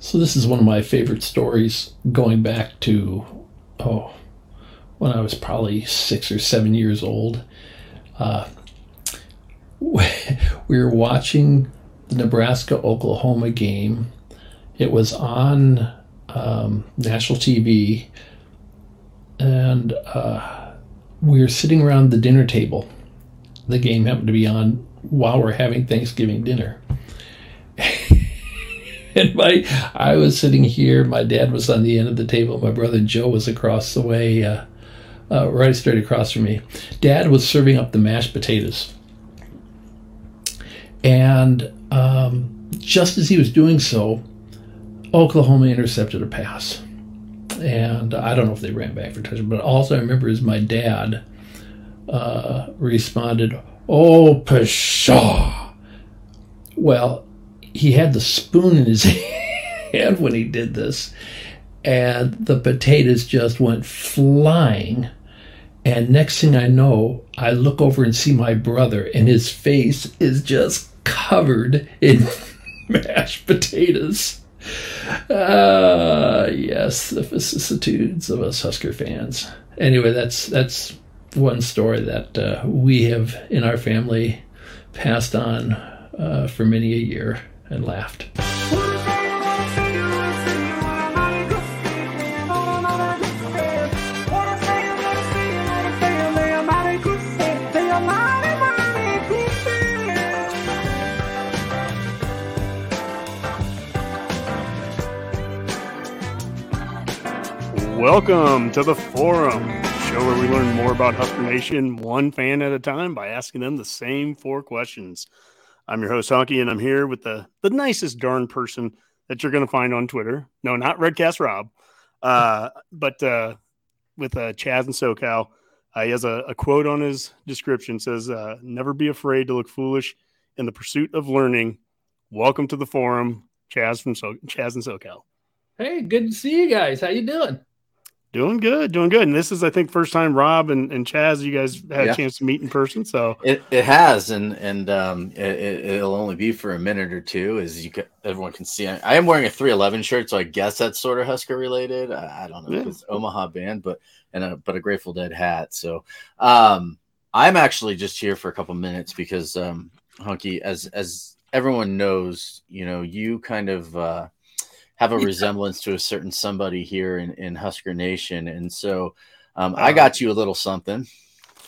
So this is one of my favorite stories going back to oh when I was probably six or seven years old. Uh, we were watching the Nebraska Oklahoma game. It was on um, national TV, and uh, we were sitting around the dinner table. The game happened to be on while we're having Thanksgiving dinner. and my, I was sitting here. My dad was on the end of the table. My brother Joe was across the way, uh, uh, right straight across from me. Dad was serving up the mashed potatoes, and um, just as he was doing so, Oklahoma intercepted a pass. And I don't know if they ran back for touchdown, but all I remember is my dad uh, responded, Oh, pshaw. Well, he had the spoon in his hand when he did this, and the potatoes just went flying. And next thing I know, I look over and see my brother, and his face is just covered in mashed potatoes. Ah, uh, yes, the vicissitudes of us Husker fans. Anyway, that's that's one story that uh, we have in our family passed on uh, for many a year and laughed. Welcome to the forum, show where we learn more about Husker Nation one fan at a time by asking them the same four questions. I'm your host, Hunky, and I'm here with the, the nicest darn person that you're going to find on Twitter. No, not Redcast Rob, uh, but uh, with uh, Chaz and SoCal. Uh, he has a, a, quote on his description says, uh, "Never be afraid to look foolish in the pursuit of learning." Welcome to the forum, Chaz from so- Chaz and SoCal. Hey, good to see you guys. How you doing? Doing good, doing good. And this is, I think, first time Rob and, and Chaz, you guys had yeah. a chance to meet in person. So it, it has, and and um, it, will only be for a minute or two, as you can, everyone can see. I, I, am wearing a 311 shirt, so I guess that's sort of Husker related. I, I don't know, yeah. it's Omaha band, but and a but a Grateful Dead hat. So um, I'm actually just here for a couple minutes because um, Hunky, as as everyone knows, you know, you kind of. Uh, have a resemblance to a certain somebody here in, in Husker Nation. And so um, I uh-huh. got you a little something.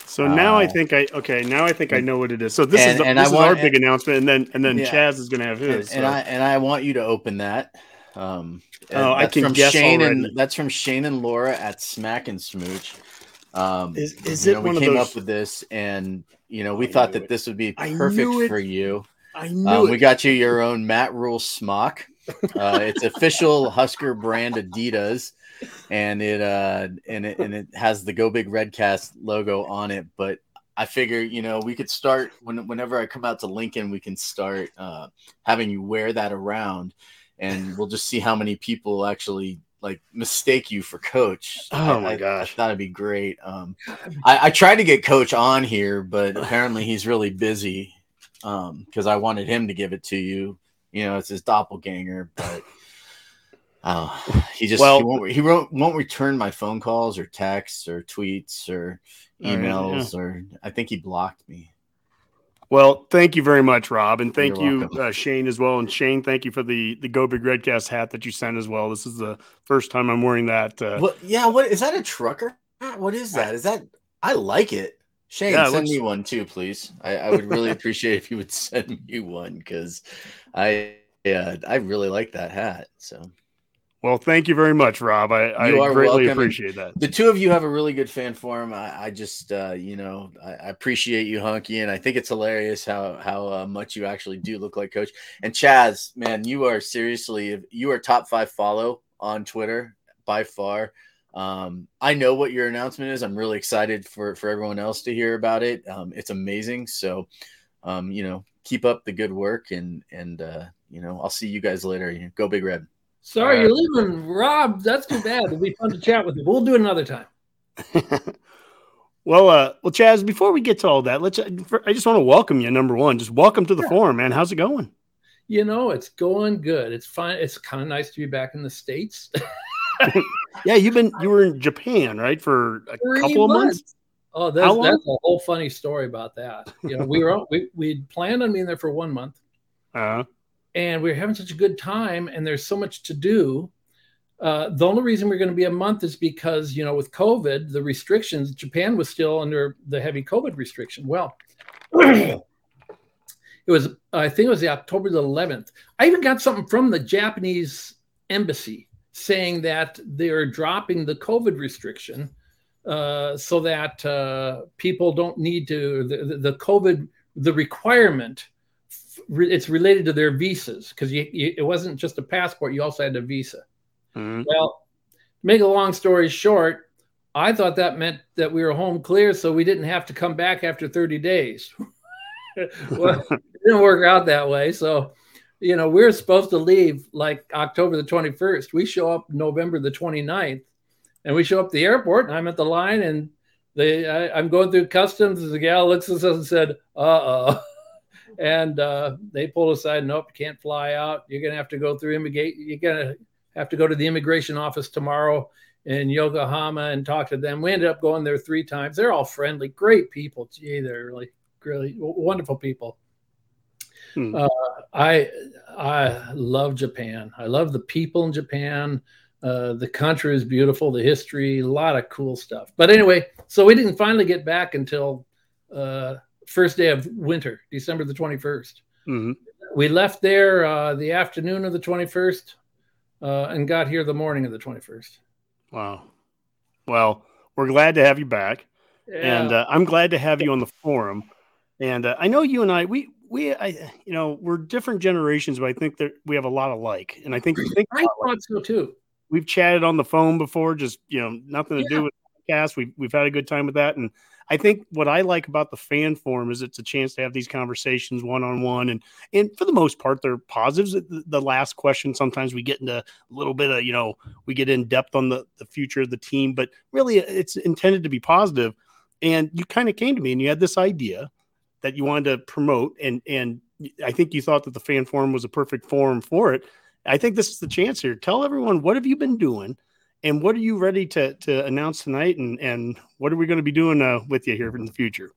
So now uh, I think I okay. Now I think I know what it is. So this and, is and this I is want, our big announcement, and then and then yeah, Chaz is going to have his. And, so. I and I want you to open that. Um, oh, I can from guess Shane already. and that's from Shane and Laura at Smack and Smooch. Um, is is it know, we came those... up with this, and you know we I thought that it. this would be perfect for you. I knew um, We got you your own Matt Rhule smock. Uh, it's official Husker brand Adidas, and it uh and it and it has the Go Big Redcast logo on it. But I figure you know we could start when whenever I come out to Lincoln, we can start uh, having you wear that around, and we'll just see how many people actually like mistake you for coach. Oh my gosh, I, thought it'd be great. Um, I, I tried to get coach on here, but apparently he's really busy because um, I wanted him to give it to you you know, it's his doppelganger, but uh, he just well, he won't he won't, won't return my phone calls or texts or tweets or emails yeah. or I think he blocked me. Well, thank you very much, Rob, and thank You're you, uh, Shane, as well. And Shane, thank you for the the Go Big Redcast hat that you sent as well. This is the first time I'm wearing that. Uh, what, yeah, what is that? A trucker? What is that? Is that? I like it. Shane, yeah, send me one too, please. I, I would really appreciate if you would send me one because I yeah, I really like that hat. So well, thank you very much, Rob. I, I greatly welcome. appreciate that. The two of you have a really good fan forum. I, I just, uh, you know, I, I, appreciate you, Hunky, and I think it's hilarious how how uh, much you actually do look like Coach. And Chaz, man, you are seriously, you are top five follow on Twitter by far. Um, I know what your announcement is. I'm really excited for for everyone else to hear about it. Um, it's amazing. So, um, you know, keep up the good work, and and uh, you know, I'll see you guys later. Go Big Red. Sorry, uh, you're leaving, Rob. That's too bad. It'll be fun to chat with you. We'll do it another time. well, uh, well, Chaz. Before we get to all that, let's. I just want to welcome you. Number one, just welcome to the yeah. forum, man. How's it going? you know, it's going good. It's fine. It's kind of nice to be back in the states. yeah, you've been you were in Japan, right, for a Three couple of months. Oh, that's, that's a whole funny story about that. You know, we were we we planned on being there for one month, uh-huh. and we were having such a good time, and there's so much to do. Uh, the only reason we're going to be a month is because you know with COVID, the restrictions. Japan was still under the heavy COVID restriction. Well, it was I think it was the October the 11th. I even got something from the Japanese embassy saying that they're dropping the COVID restriction uh, so that uh, people don't need to the, the COVID the requirement it's related to their visas because it wasn't just a passport you also had a visa mm-hmm. well make a long story short i thought that meant that we were home clear so we didn't have to come back after 30 days well it didn't work out that way so you know we we're supposed to leave like october the 21st we show up november the 29th and we show up the airport, and I'm at the line, and they I, am going through customs. The gal looks at us and said, "Uh oh," and uh, they pulled aside. Nope, you can't fly out. You're gonna have to go through immigration. You're gonna have to go to the immigration office tomorrow in Yokohama and talk to them. We ended up going there three times. They're all friendly, great people. Gee, they're really, really wonderful people. Hmm. Uh, I I love Japan. I love the people in Japan. Uh, the country is beautiful, the history, a lot of cool stuff. But anyway, so we didn't finally get back until uh, first day of winter, December the 21st. Mm-hmm. We left there uh, the afternoon of the 21st uh, and got here the morning of the 21st. Wow. Well, we're glad to have you back. Yeah. And uh, I'm glad to have you on the forum. And uh, I know you and I, we, we, I, you know, we're different generations, but I think that we have a lot alike. And I think, think I thought so too we've chatted on the phone before, just you know, nothing to yeah. do with the podcast. We've we've had a good time with that, and I think what I like about the fan forum is it's a chance to have these conversations one on one, and and for the most part, they're positives. The, the, last question sometimes we get into a little bit of you know we get in depth on the the future of the team, but really it's intended to be positive. And you kind of came to me and you had this idea that you wanted to promote, and and I think you thought that the fan forum was a perfect forum for it. I think this is the chance here. Tell everyone what have you been doing, and what are you ready to to announce tonight, and and what are we going to be doing uh, with you here in the future?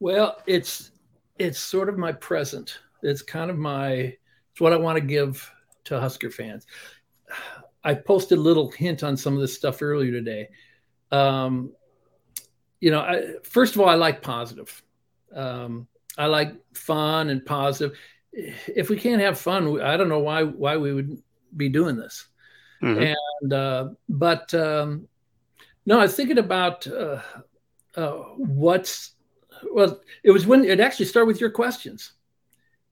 Well, it's it's sort of my present. It's kind of my it's what I want to give to Husker fans. I posted a little hint on some of this stuff earlier today. Um, you know, I, first of all, I like positive. Um, I like fun and positive if we can't have fun, I don't know why why we would be doing this. Mm-hmm. And uh, but um, no, I was thinking about uh, uh, what's well. It was when it actually started with your questions.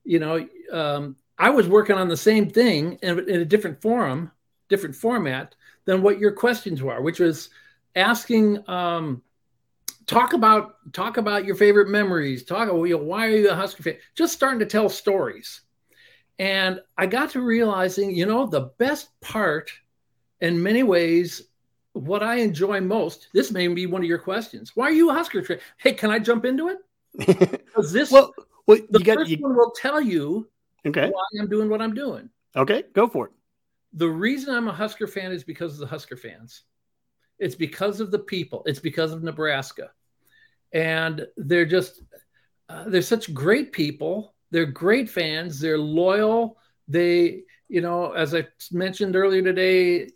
You know, um, I was working on the same thing in, in a different forum, different format than what your questions were, which was asking. Um, talk about talk about your favorite memories. Talk about you know, why are you a Husker fan? Just starting to tell stories. And I got to realizing, you know, the best part in many ways, what I enjoy most, this may be one of your questions. Why are you a Husker fan? Hey, can I jump into it? Because this well, well the got, first you... one will tell you okay. why I'm doing what I'm doing. Okay, go for it. The reason I'm a Husker fan is because of the Husker fans. It's because of the people. It's because of Nebraska and they're just uh, they're such great people. They're great fans. They're loyal. They, you know, as I mentioned earlier today,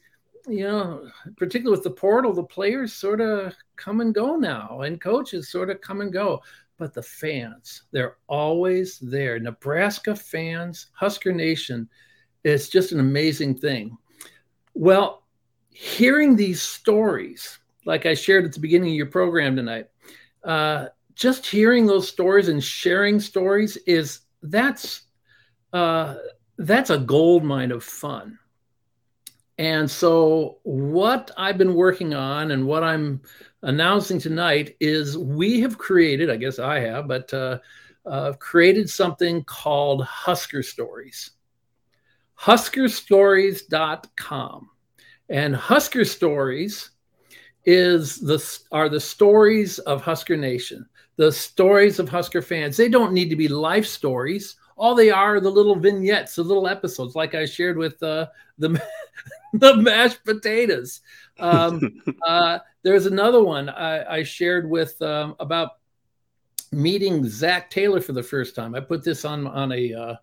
you know, particularly with the portal, the players sort of come and go now, and coaches sort of come and go. But the fans, they're always there. Nebraska fans, Husker Nation, it's just an amazing thing. Well, hearing these stories, like I shared at the beginning of your program tonight, uh, just hearing those stories and sharing stories is that's uh, that's a gold mine of fun. And so, what I've been working on and what I'm announcing tonight is we have created, I guess I have, but uh, uh, created something called Husker Stories. HuskerStories.com. And Husker Stories is the are the stories of Husker Nation, the stories of Husker fans. They don't need to be life stories, all they are are the little vignettes, the little episodes, like I shared with uh, the the mashed potatoes. Um, uh, there's another one I, I shared with um, about meeting Zac Taylor for the first time. I put this on on a uh,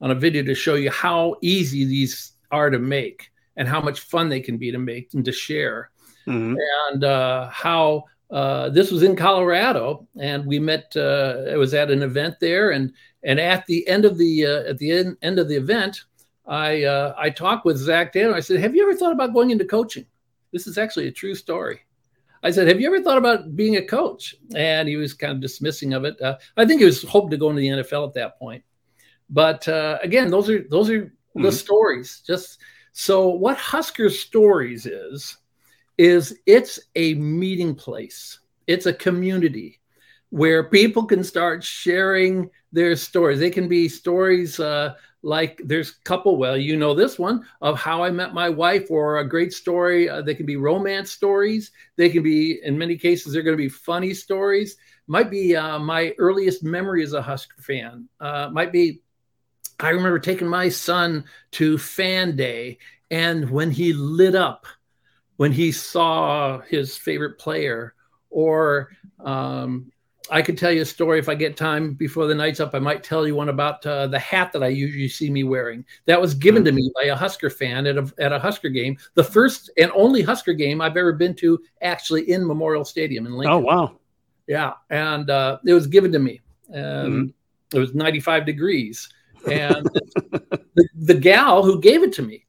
on a video to show you how easy these are to make and how much fun they can be to make and to share, mm-hmm. and uh, how uh, this was in Colorado, and we met. Uh, it was at an event there, and and at the end of the uh, at the end, end of the event, I uh, I talked with Zac Taylor. I said, "Have you ever thought about going into coaching?" This is actually a true story. I said, "Have you ever thought about being a coach?" And he was kind of dismissing of it. Uh, I think he was hoping to go into the NFL at that point. But uh, again, those are those are mm-hmm. the stories. Just so what Husker Stories is is it's a meeting place. It's a community where people can start sharing their stories. They can be stories uh, like there's a couple well you know this one of how i met my wife or a great story uh, they can be romance stories they can be in many cases they're going to be funny stories might be uh, my earliest memory as a husker fan uh, might be i remember taking my son to fan day and when he lit up when he saw his favorite player or um, I could tell you a story if I get time before the night's up. I might tell you one about uh, the hat that I usually see me wearing. That was given to me by a Husker fan at a, at a Husker game, the first and only Husker game I've ever been to actually in Memorial Stadium in Lincoln. Oh, wow. Yeah. And uh, it was given to me. Um, mm-hmm. It was 95 degrees. And the, the gal who gave it to me,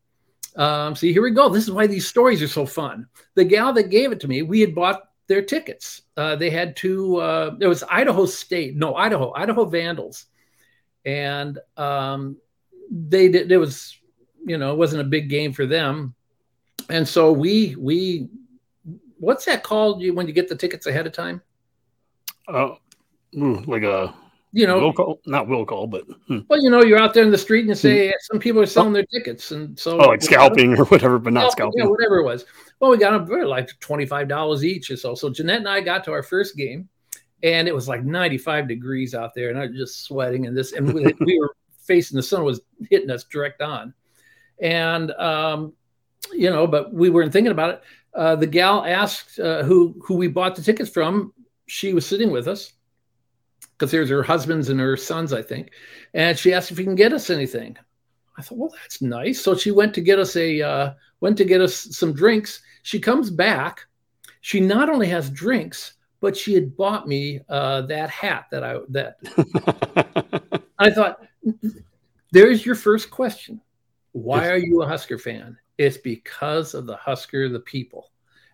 um, see, here we go. This is why these stories are so fun. The gal that gave it to me, we had bought their tickets. Uh, they had two. Uh, it was Idaho State, no Idaho, Idaho Vandals, and um, they did. It was, you know, it wasn't a big game for them, and so we we, what's that called? You when you get the tickets ahead of time? Oh, uh, like a you know, will call, not will call, but hmm. well, you know, you're out there in the street and you say hmm. some people are selling their tickets, and so oh, like scalping or whatever, but not scalping, yeah, whatever it was. Well, we got them for like twenty five dollars each or so. So Jeanette and I got to our first game, and it was like ninety five degrees out there, and I was just sweating, and this, and we, we were facing the sun was hitting us direct on, and um, you know, but we weren't thinking about it. Uh, the gal asked uh, who who we bought the tickets from. She was sitting with us because there's her husbands and her sons, I think. And she asked if he can get us anything. I thought, well, that's nice. So she went to get us a uh, went to get us some drinks. She comes back. She not only has drinks, but she had bought me uh, that hat that I that. I thought, there's your first question. Why are you a Husker fan? It's because of the Husker, the people,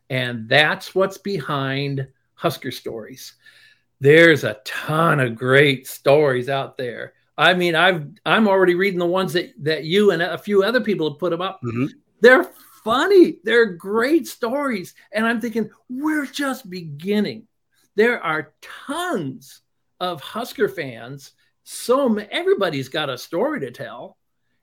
and that's what's behind Husker stories there's a ton of great stories out there. I mean, I've I'm already reading the ones that that you and a few other people have put them up. Mm-hmm. They're funny. They're great stories, and I'm thinking we're just beginning. There are tons of Husker fans. So everybody's got a story to tell,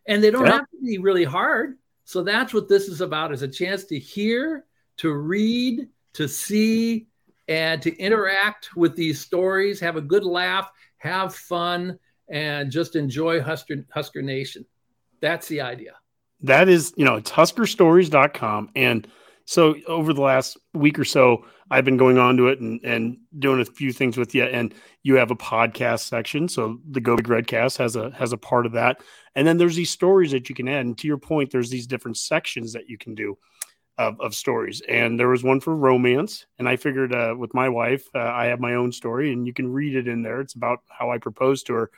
and they don't yeah. have to be really hard. So that's what this is about: is a chance to hear, to read, to see, and to interact with these stories, have a good laugh, have fun, and just enjoy Husker, Husker Nation. That's the idea. That is, you know, it's huskerstories.com. And so over the last week or so, I've been going on to it and, and doing a few things with you. And you have a podcast section. So the Go Big Redcast has a has a part of that. And then there's these stories that you can add. And to your point, there's these different sections that you can do of, of stories. And there was one for romance. And I figured uh, with my wife, uh, I have my own story and you can read it in there. It's about how I proposed to her.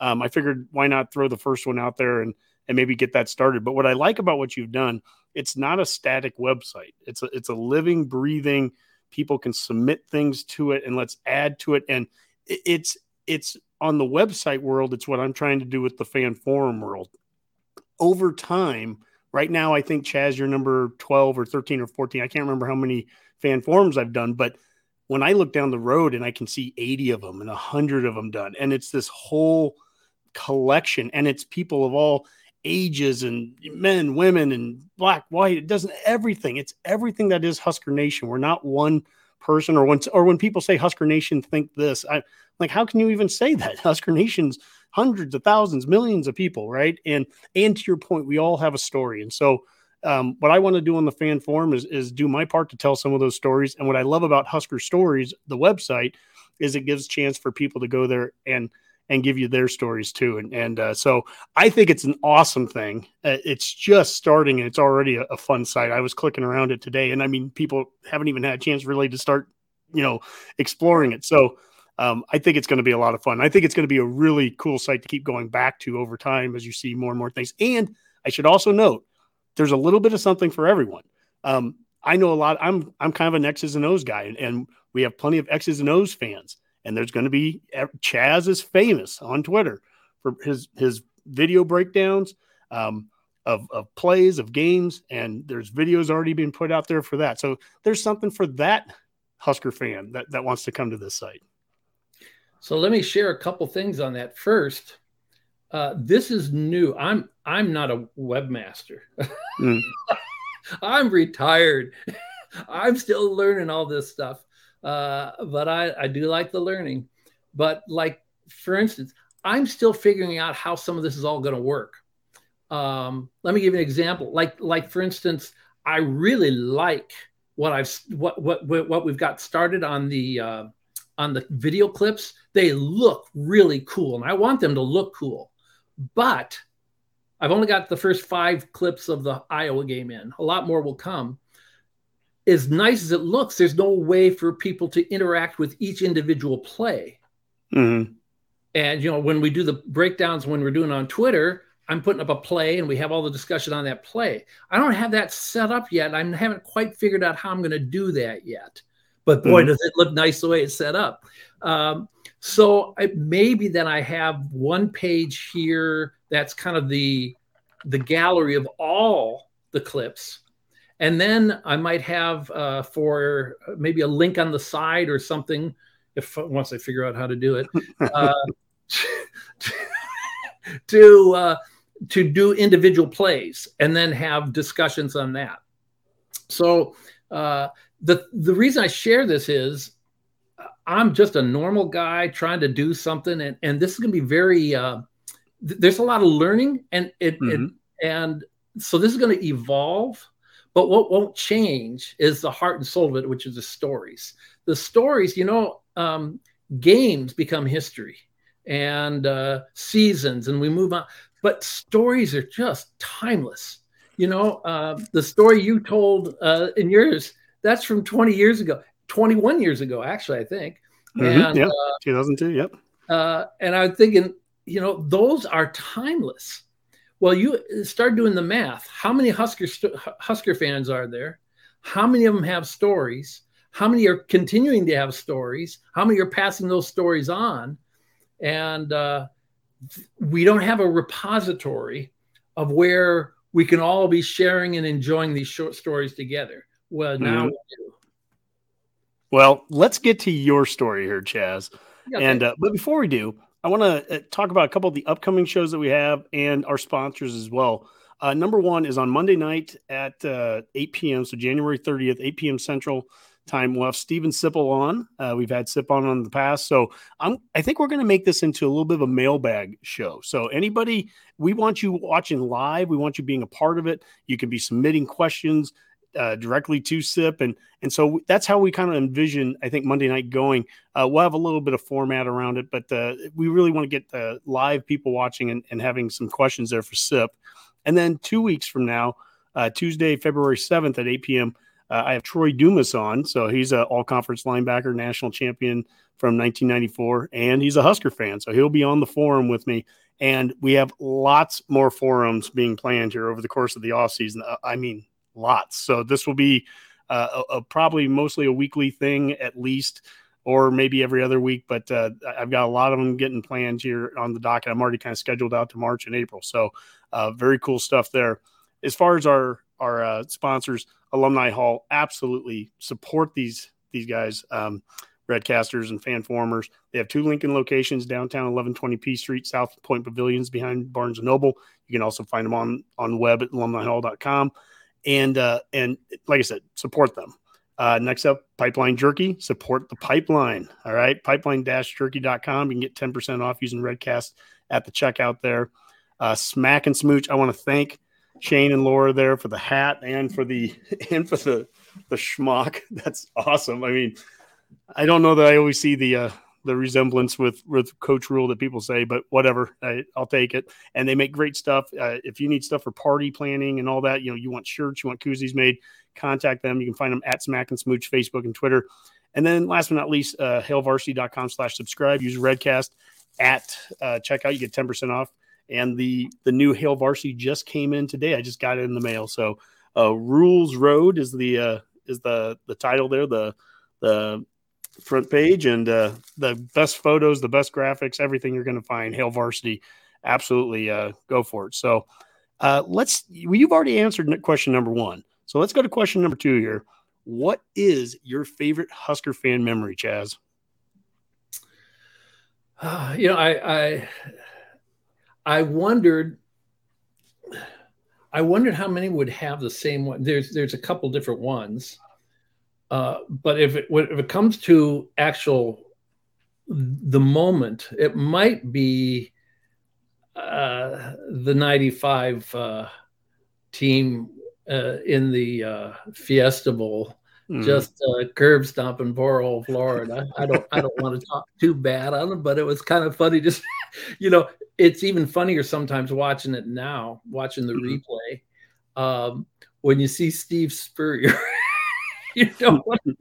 Um, I figured why not throw the first one out there and, and maybe get that started. But what I like about what you've done, it's not a static website. It's a, it's a living, breathing, people can submit things to it and let's add to it. And it's, it's on the website world. It's what I'm trying to do with the fan forum world over time Right now, I think Chaz, you're number 12 or 13 or 14. I can't remember how many fan forums I've done, but when I look down the road and I can see 80 of them and 100 of them done, and it's this whole collection, and it's people of all ages and men, women, and black, white. It doesn't everything. It's everything that is Husker Nation. We're not one person or when or when people say Husker Nation think this, I like how can you even say that? Husker Nation's hundreds of thousands, millions of people, right? And and to your point, we all have a story. And so um, what I want to do on the fan forum is is do my part to tell some of those stories. And what I love about Husker Stories, the website, is it gives chance for people to go there and and give you their stories too. And and uh, so I think it's an awesome thing. Uh, it's just starting and it's already a, a, fun site. I was clicking around it today, and I mean, people haven't even had a chance really to start, you know, exploring it. So um, I think it's going to be a lot of fun. I think it's going to be a really cool site to keep going back to over time as you see more and more things. And I should also note there's a little bit of something for everyone. Um, I know a lot. I'm I'm kind of an X's and O's guy, and, and we have plenty of X's and O's fans and there's going to be Chaz is famous on Twitter for his his video breakdowns um, of of plays of games, and there's videos already being put out there for that. So there's something for that Husker fan that that wants to come to this site. So let me share a couple things on that. First, uh, this is new. I'm I'm not a webmaster. Mm. I'm retired. I'm still learning all this stuff. Uh, but I, I do like the learning. But like for instance, I'm still figuring out how some of this is all going to work. Um, let me give you an example. Like like for instance, I really like what I've what what what we've got started on the uh, on the video clips. They look really cool, and I want them to look cool. But I've only got the first five clips of the Iowa game in. A lot more will come as nice as it looks, there's no way for people to interact with each individual play. Mm-hmm. And you know, when we do the breakdowns when we're doing on Twitter, I'm putting up a play and we have all the discussion on that play. I don't have that set up yet. I haven't quite figured out how I'm going to do that yet. But boy, mm-hmm. does it look nice the way it's set up. Um, so I, maybe then I have one page here that's kind of the the gallery of all the clips and then I might have uh, for maybe a link on the side or something, if once I figure out how to do it, uh, to uh, to do individual plays and then have discussions on that. So uh, the the reason I share this is I'm just a normal guy trying to do something, and, and this is going to be very. Uh, th- there's a lot of learning, and it, mm-hmm. it and so this is going to evolve but what won't change is the heart and soul of it, which is the stories. The stories, you know, um, games become history and uh, seasons, and we move on. But stories are just timeless. You know, uh, the story you told uh, in yours, that's from 20 years ago, 21 years ago, actually, I think. Mm-hmm, and, yeah, 2002, yep. Uh, and I'm thinking, you know, those are timeless. Well, you start doing the math. How many Husker Husker fans are there? How many of them have stories? How many are continuing to have stories? How many are passing those stories on? And uh, we don't have a repository of where we can all be sharing and enjoying these short stories together. Well, now mm-hmm. we do. Well, let's get to your story here, Chaz. Okay. And uh, but before we do, I want to uh, talk about a couple of the upcoming shows that we have and our sponsors as well. Uh, number one is on Monday night at uh, 8 p.m. So January 30th, 8 p.m. Central time. We'll have Steven Sipple on. Uh, we've had Sip on in the past. So I'm, I think we're going to make this into a little bit of a mailbag show. So anybody, we want you watching live. We want you being a part of it. You can be submitting questions uh, directly to Sip, and and so that's how we kind of envision. I think Monday night going. Uh, we'll have a little bit of format around it, but uh, we really want to get the live people watching and, and having some questions there for Sip. And then two weeks from now, uh, Tuesday, February seventh at eight p.m. Uh, I have Troy Dumas on, so he's an all-conference linebacker, national champion from 1994, and he's a Husker fan, so he'll be on the forum with me. And we have lots more forums being planned here over the course of the off season. Uh, I mean, lots. So this will be uh, a, a, probably mostly a weekly thing at least, or maybe every other week. But uh, I've got a lot of them getting planned here on the docket. I'm already kind of scheduled out to March and April. So uh, very cool stuff there. As far as our our uh, sponsors, Alumni Hall, absolutely support these these guys. Um, Redcasters and fan formers. They have two Lincoln locations downtown 1120 P Street, South Point Pavilions behind Barnes and Noble. You can also find them on on web at alumnihall.com and uh, and like I said, support them. Uh, next up, Pipeline Jerky. Support the pipeline. All right. Pipeline-jerky.com. You can get 10% off using Redcast at the checkout there. Uh, Smack and Smooch. I want to thank Shane and Laura there for the hat and for the and for the the schmuck. That's awesome. I mean, I don't know that I always see the uh, the resemblance with with Coach Rhule that people say, but whatever, I, will take it. And they make great stuff. Uh, if you need stuff for party planning and all that, you know, you want shirts, you want koozies made, contact them. You can find them at Smack and Smooch Facebook and Twitter. And then last but not least, uh, hailvarsity.com slash subscribe. Use Redcast at uh, checkout. You get 10% off. And the the new Hail Varsity just came in today. I just got it in the mail. So uh, Rhule's Road is the uh, is the the title there. The the front page and uh, the best photos, the best graphics, everything you're going to find. Hail Varsity, absolutely uh, go for it. So uh, let's. You've already answered question number one. So let's go to question number two here. What is your favorite Husker fan memory, Chaz? Uh, you know, I, I I wondered I wondered how many would have the same one. There's there's a couple different ones. Uh, but if it if it comes to actual the moment, it might be uh, the '95 uh, team uh, in the uh, Fiesta Bowl, mm. just uh, curb stomping poor old Florida. I don't I don't want to talk too bad on them, but it was kind of funny. Just you know, it's even funnier sometimes watching it now, watching the mm-hmm. replay. Um, when you see Steve Spurrier you know, and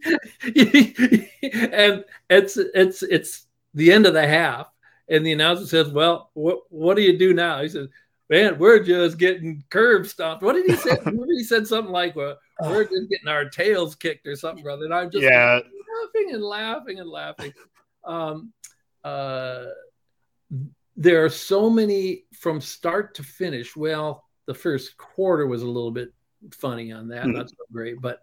it's it's it's the end of the half, and the announcer says, "Well, what what do you do now?" He says, "Man, we're just getting curb stomped." What did he say? he said something like, "Well, we're just getting our tails kicked or something, brother." And I'm just yeah. laughing and laughing and laughing. Um, uh, there are so many from start to finish. Well, the first quarter was a little bit funny on that, mm-hmm. not so great, but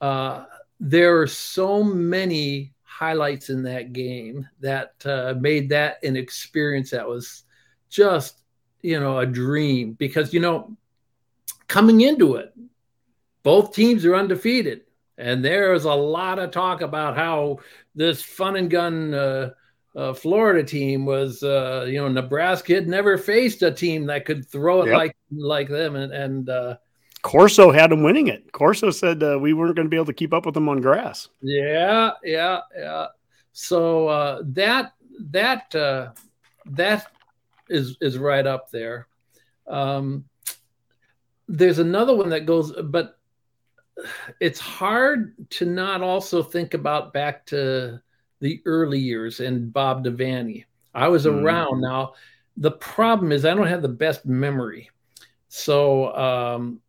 uh, there are so many highlights in that game that uh, made that an experience that was just you know a dream because you know coming into it both teams are undefeated and there's a lot of talk about how this fun and gun uh, uh, Florida team was, uh, you know, Nebraska had never faced a team that could throw it yep. like like them, and and uh, Corso had them winning it. Corso said uh, we weren't going to be able to keep up with them on grass. Yeah, yeah, yeah. So uh, that that uh, that is is right up there. Um, there's another one that goes, but it's hard to not also think about back to the early years and Bob Devaney. I was mm. around now. The problem is I don't have the best memory. So um,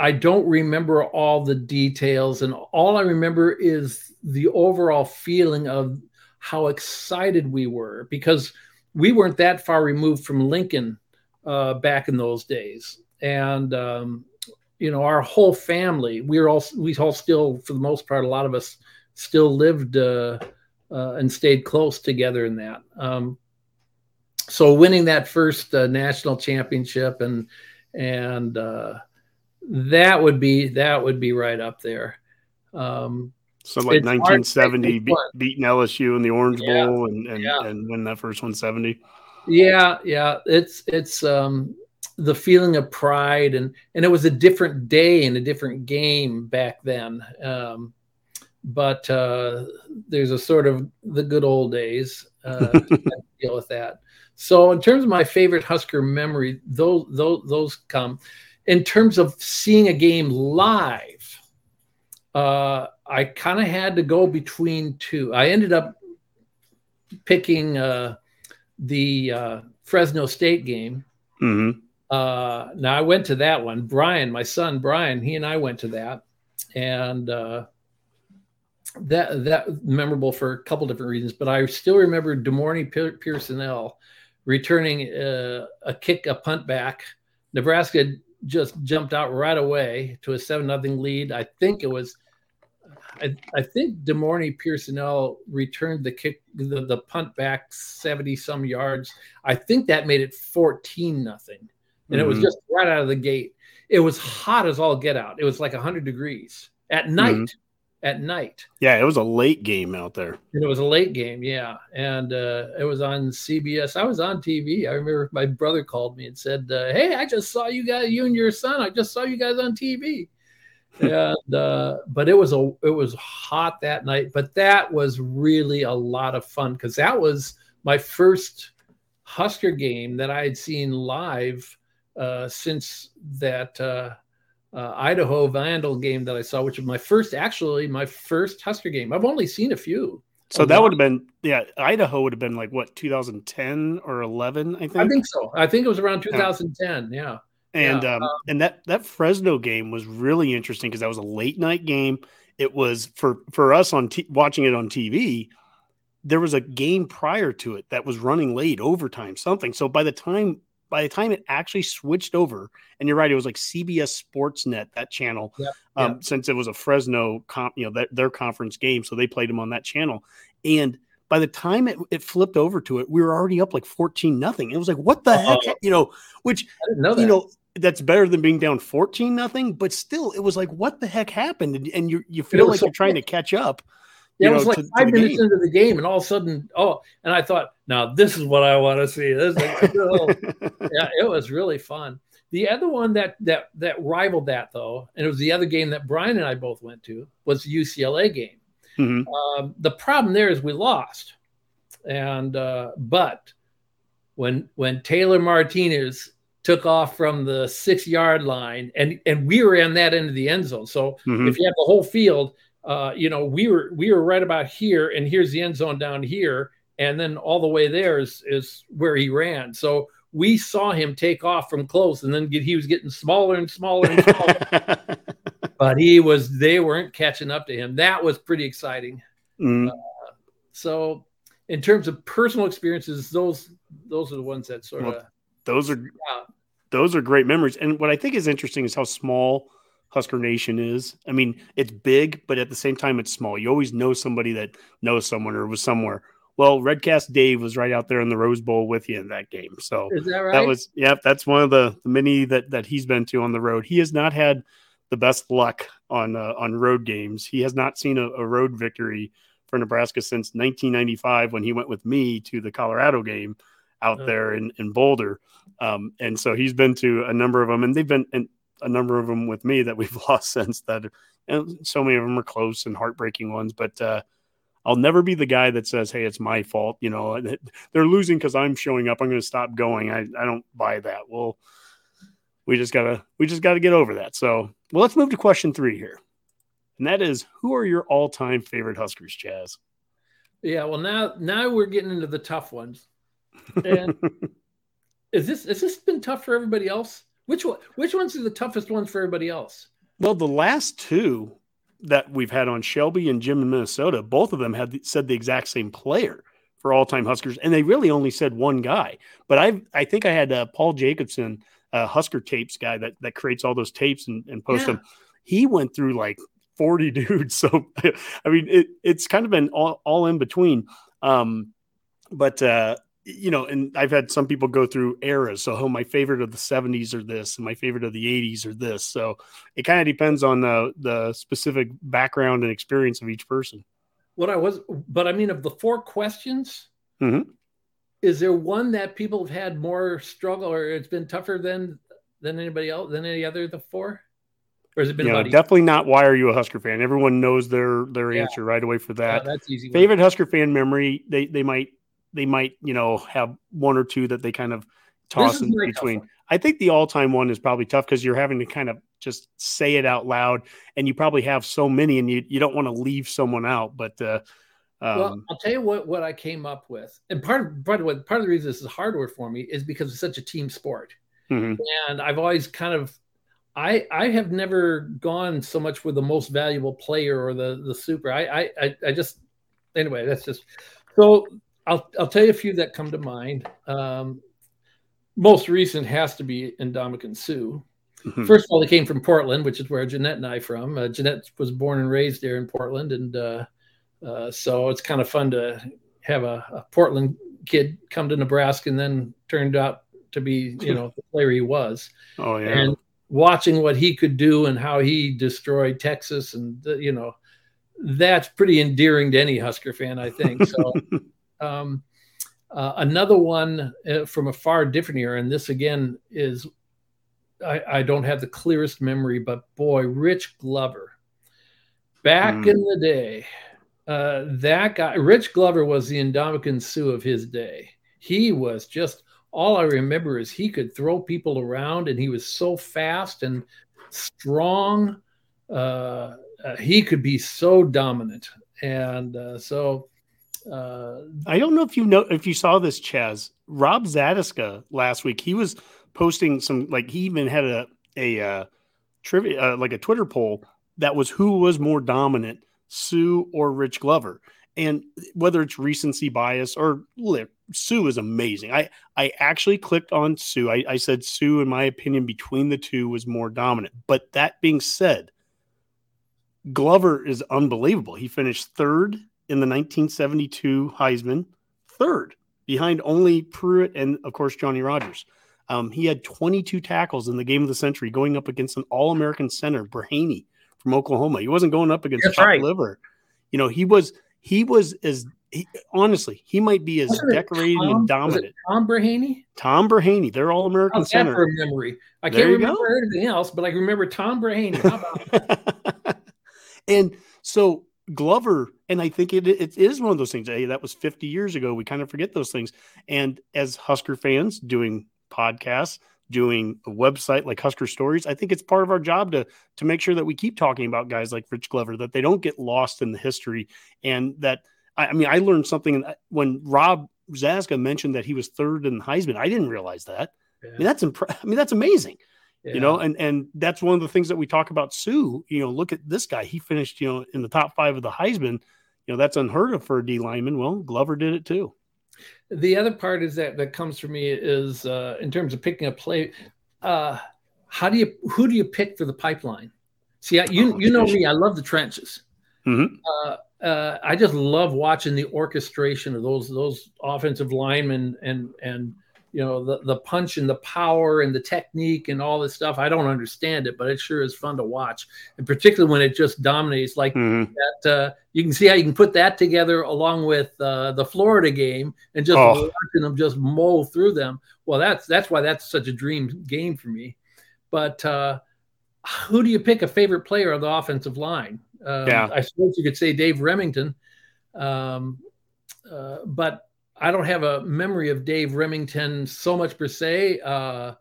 I don't remember all the details, and all I remember is the overall feeling of how excited we were because we weren't that far removed from Lincoln uh, back in those days, and um, you know our whole family we were all we all still for the most part a lot of us still lived uh, uh, and stayed close together in that. Um, so winning that first uh, national championship and and uh, that would be that would be right up there. Um, so like 1970 be- beating LSU in the Orange yeah, Bowl and and, yeah. and win that first 170. Yeah, yeah, it's it's um, the feeling of pride and and it was a different day and a different game back then. Um, but uh, there's a sort of the good old days uh, deal with that. So in terms of my favorite Husker memory, those those those come in terms of seeing a game live, uh, I kind of had to go between two. I ended up picking uh, the uh, Fresno State game. Mm-hmm. Uh, now I went to that one. Brian, my son Brian, he and I went to that, and uh, that that memorable for a couple different reasons. But I still remember De'Mornay Pierson-El returning uh, a kick, a punt back. Nebraska just jumped out right away to a seven nothing lead. I think it was, I, I think De'Mornay Pierson-El returned the kick, the, the punt back seventy some yards. I think that made it fourteen nothing, and mm-hmm. it was mm-hmm. just right out of the gate. It was hot as all get out. It was like hundred degrees at night. Mm-hmm. At night. Yeah, it was a late game out there. And it was a late game, yeah. And uh, it was on CBS. I was on TV. I remember my brother called me and said, uh, "Hey, I just saw you guys, you and your son. I just saw you guys on TV." and uh, but it was a it was hot that night. But that was really a lot of fun because that was my first Husker game that I had seen live uh, since that uh, Idaho Vandal game that I saw, which was my first, actually, my first Husker game. I've only seen a few. So that would have been, yeah, Idaho would have been like what, 2010 or 11, I think? I think so. I think it was around 2010. Yeah. And yeah. Um, um, and that that Fresno game was really interesting because that was a late night game. It was for for us on t- watching it on TV. There was a game prior to it that was running late, overtime, something. So by the time by the time it actually switched over, and you're right, it was like CBS Sportsnet that channel, um, since it was a Fresno comp, you know, that, their conference game, so they played them on that channel. And by the time it, it flipped over to it, we were already up like fourteen nothing. It was like, what the uh heck, you know? Which know you know that's better than being down fourteen nothing, but still, it was like, what the heck happened? And, and you you feel like so you're trying to catch up. Yeah, it was know, like to, five to minutes game. into the game, and all of a sudden, oh, and I thought, now this is what I want to see. This, is, yeah, it was really fun. The other one that that that rivaled that though, and it was the other game that Brian and I both went to, was the UCLA game. Mm-hmm. Um, the problem there is we lost, and uh, but when when Taylor Martinez took off from the six yard line, and and we were in that end of the end zone. So mm-hmm. if you have the whole field uh, you know, we were we were right about here, and here's the end zone down here, and then all the way there is is where he ran. So we saw him take off from close, and then get, he was getting smaller and smaller and smaller. but he was they weren't catching up to him. That was pretty exciting. Mm. Uh, so, in terms of personal experiences, those those are the ones that sort well, of those are yeah. those are great memories. And what I think is interesting is how small Husker Nation is. I mean, it's big, but at the same time, it's small. You always know somebody that knows someone or was somewhere. Well, Redcast Dave was right out there in the Rose Bowl with you in that game. So that, right? that was, yeah, that's one of the, many that that he's been to on the road. He has not had the best luck on uh, on road games. He has not seen a, a road victory for Nebraska since 1995 when he went with me to the Colorado game out oh. there in, in Boulder. Um, and so he's been to a number of them, and they've been and a number of them with me that we've lost since that. And so many of them are close and heartbreaking ones, but uh, I'll never be the guy that says, "Hey, it's my fault." You know, they're losing because I'm showing up. I'm going to stop going. I, I don't buy that. Well, we just gotta we just gotta get over that. So, well, let's move to question three here, and that is, who are your all time favorite Huskers, Chaz? Yeah, well now now we're getting into the tough ones. And is this has this been tough for everybody else? Which one? Which ones are the toughest ones for everybody else? Well, the last two that we've had on Shelby and Jim in Minnesota, both of them had said the exact same player for all time Huskers, and they really only said one guy. But I I think I had uh, Paul Jacobson, uh, Husker tapes guy that that creates all those tapes and, and posts yeah. them. He went through like 40 dudes. So I mean it, it's kind of been all, all in between. Um, but uh, you know, and I've had some people go through eras. So, oh, my favorite of the 70s are this, and my favorite of the 80s are this. So, it kind of depends on the the specific background and experience of each person. What I was, but I mean, of the four questions, mm-hmm. is there one that people have had more struggle, or it's been tougher than than anybody else than any other of the four? Or has it been yeah, definitely not why are you a Husker fan? Everyone knows their their yeah. answer right away for that. Yeah, that's easy. Favorite Husker fan memory, they they might they might, you know, have one or two that they kind of toss in between. I think the all time one is probably tough because you're having to kind of just say it out loud, and you probably have so many, and you, you don't want to leave someone out. But uh, um, well, I'll tell you what what I came up with, and part of part of what part of the reason this is hard work for me is because it's such a team sport, mm-hmm. and I've always kind of I I have never gone so much with the most valuable player or the the super. I I I just anyway that's just so I'll I'll tell you a few that come to mind. Um, most recent has to be Ndamukong Suh. Mm-hmm. First of all, they came from Portland, which is where Jeanette and I from. Uh, Jeanette was born and raised there in Portland, and uh, uh, so it's kind of fun to have a, a, Portland kid come to Nebraska and then turned out to be, you know, the player he was. Oh yeah. And watching what he could do and how he destroyed Texas, and you know, that's pretty endearing to any Husker fan, I think. So, um, uh, another one uh, from a far different era, and this again is I, I, don't have the clearest memory, but boy, Rich Glover. Back mm. in the day, uh, that guy, Rich Glover, was the Ndamukong Suh of his day. He was just all I remember is he could throw people around, and he was so fast and strong. Uh, uh, he could be so dominant, and uh, so uh, I don't know if you know if you saw this, Chaz. Rob Zatechka last week. He was posting some like he even had a a uh, trivia uh, like a Twitter poll that was who was more dominant, Suh or Rich Glover. And whether it's recency bias or Suh is amazing. I I actually clicked on Suh. I, I said Suh, in my opinion, between the two was more dominant. But that being said, Glover is unbelievable. He finished third in the 1972 Heisman, third behind only Pruitt and, of course, Johnny Rodgers. Um, he had 22 tackles in the game of the century, going up against an All American center, Brahaney from Oklahoma. He wasn't going up against Chuck right. Liver. You know, he was he was as he, honestly, he might be as decorated Tom, and dominant. Tom Brahaney? Tom Brahaney. They're all American center. For memory. I can't remember go. anything else, but I remember Tom Brahaney. and so Glover, and I think it, it is one of those things. Hey, that was 50 years ago. We kind of forget those things. And as Husker fans doing podcasts, doing a website like Husker Stories, I think it's part of our job to to make sure that we keep talking about guys like Rich Glover, that they don't get lost in the history, and that I, I mean, I learned something uh, when Rob Zatechka mentioned that he was third in the Heisman. I didn't realize that. Yeah. I mean, that's imp- I mean, that's amazing. Yeah. You know, and and that's one of the things that we talk about. Suh, you know, look at this guy. He finished, you know, in the top five of the Heisman. You know, that's unheard of for a D lineman. Well, Glover did it too. The other part is that that comes for me is uh, in terms of picking a play. Uh, how do you who do you pick for the pipeline? See, I, you oh, you know me. I love the trenches. Mm-hmm. Uh, uh, I just love watching the orchestration of those those offensive linemen and and you know the the punch and the power and the technique and all this stuff. I don't understand it, but it sure is fun to watch, and particularly when it just dominates like mm-hmm. that. Uh, you can see how you can put that together along with uh, the Florida game and just oh. watching them just mow through them. Well, that's that's why that's such a dream game for me. But uh, who do you pick a favorite player of the offensive line? Um, yeah. I suppose you could say Dave Rimington, um, uh, but I don't have a memory of Dave Rimington so much per se. Uh,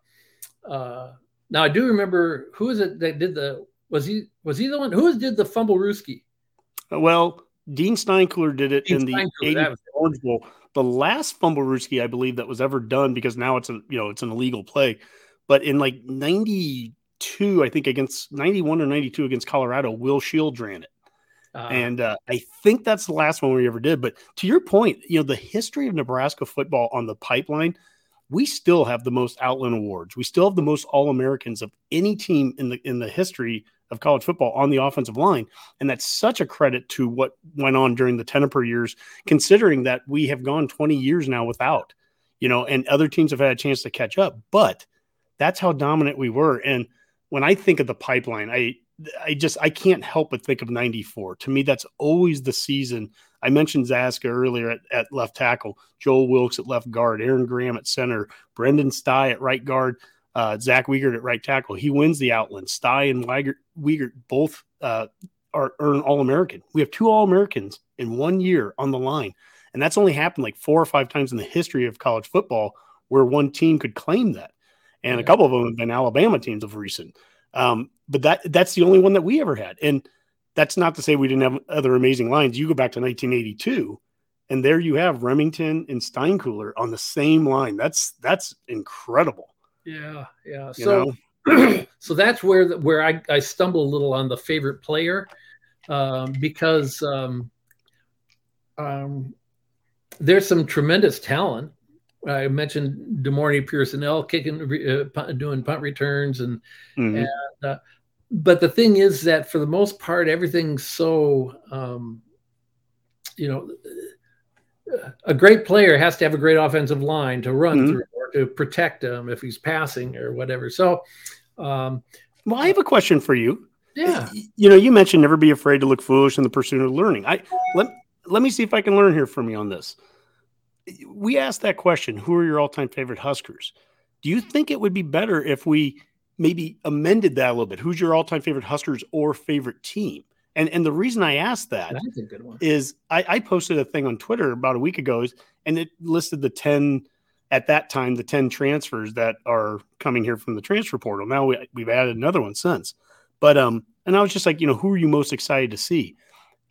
uh, now I do remember who is it that did the was he was he the one who did the Fumblerooski? Well, Dean Steinkuhler did it Dean in the 80 Orange Bowl. The last Fumblerooski I believe that was ever done because now it's a you know it's an illegal play, but in like '92 I think against '91 or '92 against Colorado, Will Shields ran it. Uh, and uh, I think that's the last one we ever did. But to your point, you know, the history of Nebraska football on the pipeline, we still have the most Outland awards. We still have the most All Americans of any team in the in the history of college football on the offensive line, and that's such a credit to what went on during the Tenopir years. Considering that we have gone 20 years now without, you know, and other teams have had a chance to catch up, but that's how dominant we were. And when I think of the pipeline, I I just I can't help but think of 94. To me, that's always the season. I mentioned Zatechka earlier at, at left tackle, Joel Wilkes at left guard, Aaron Graham at center, Brendan Stai at right guard, uh, Zach Wiegert at right tackle. He wins the Outland. Stai and Wiegert, Wiegert both uh, are earn All American. We have two All Americans in one year on the line, and that's only happened like four or five times in the history of college football where one team could claim that, and yeah. a couple of them have been Alabama teams of recent. Um, but that that's the only one that we ever had. And that's not to say we didn't have other amazing lines. You go back to 1982, and there you have Rimington and Steinkuhler on the same line. That's that's incredible. Yeah, yeah. You so so that's where the, where I, I stumble a little on the favorite player um, because um, um, there's some tremendous talent I mentioned De'Mornay Pierson-El kicking, uh, doing punt returns, and, mm-hmm. and uh, but the thing is that for the most part, everything's so, um, you know, a great player has to have a great offensive line to run mm-hmm. through or to protect him if he's passing or whatever. So, um, well, I have a question for you. Yeah. You know, you mentioned never be afraid to look foolish in the pursuit of learning. I let let me see if I can learn here from you on this. We asked that question, who are your all-time favorite Huskers? Do you think it would be better if we maybe amended that a little bit? Who's your all-time favorite Huskers or favorite team? And and the reason I asked that is I, I posted a thing on Twitter about a week ago, and it listed the 10 at that time the 10 transfers that are coming here from the transfer portal. Now we, we've added another one since. But um, and I was just like, you know, who are you most excited to see?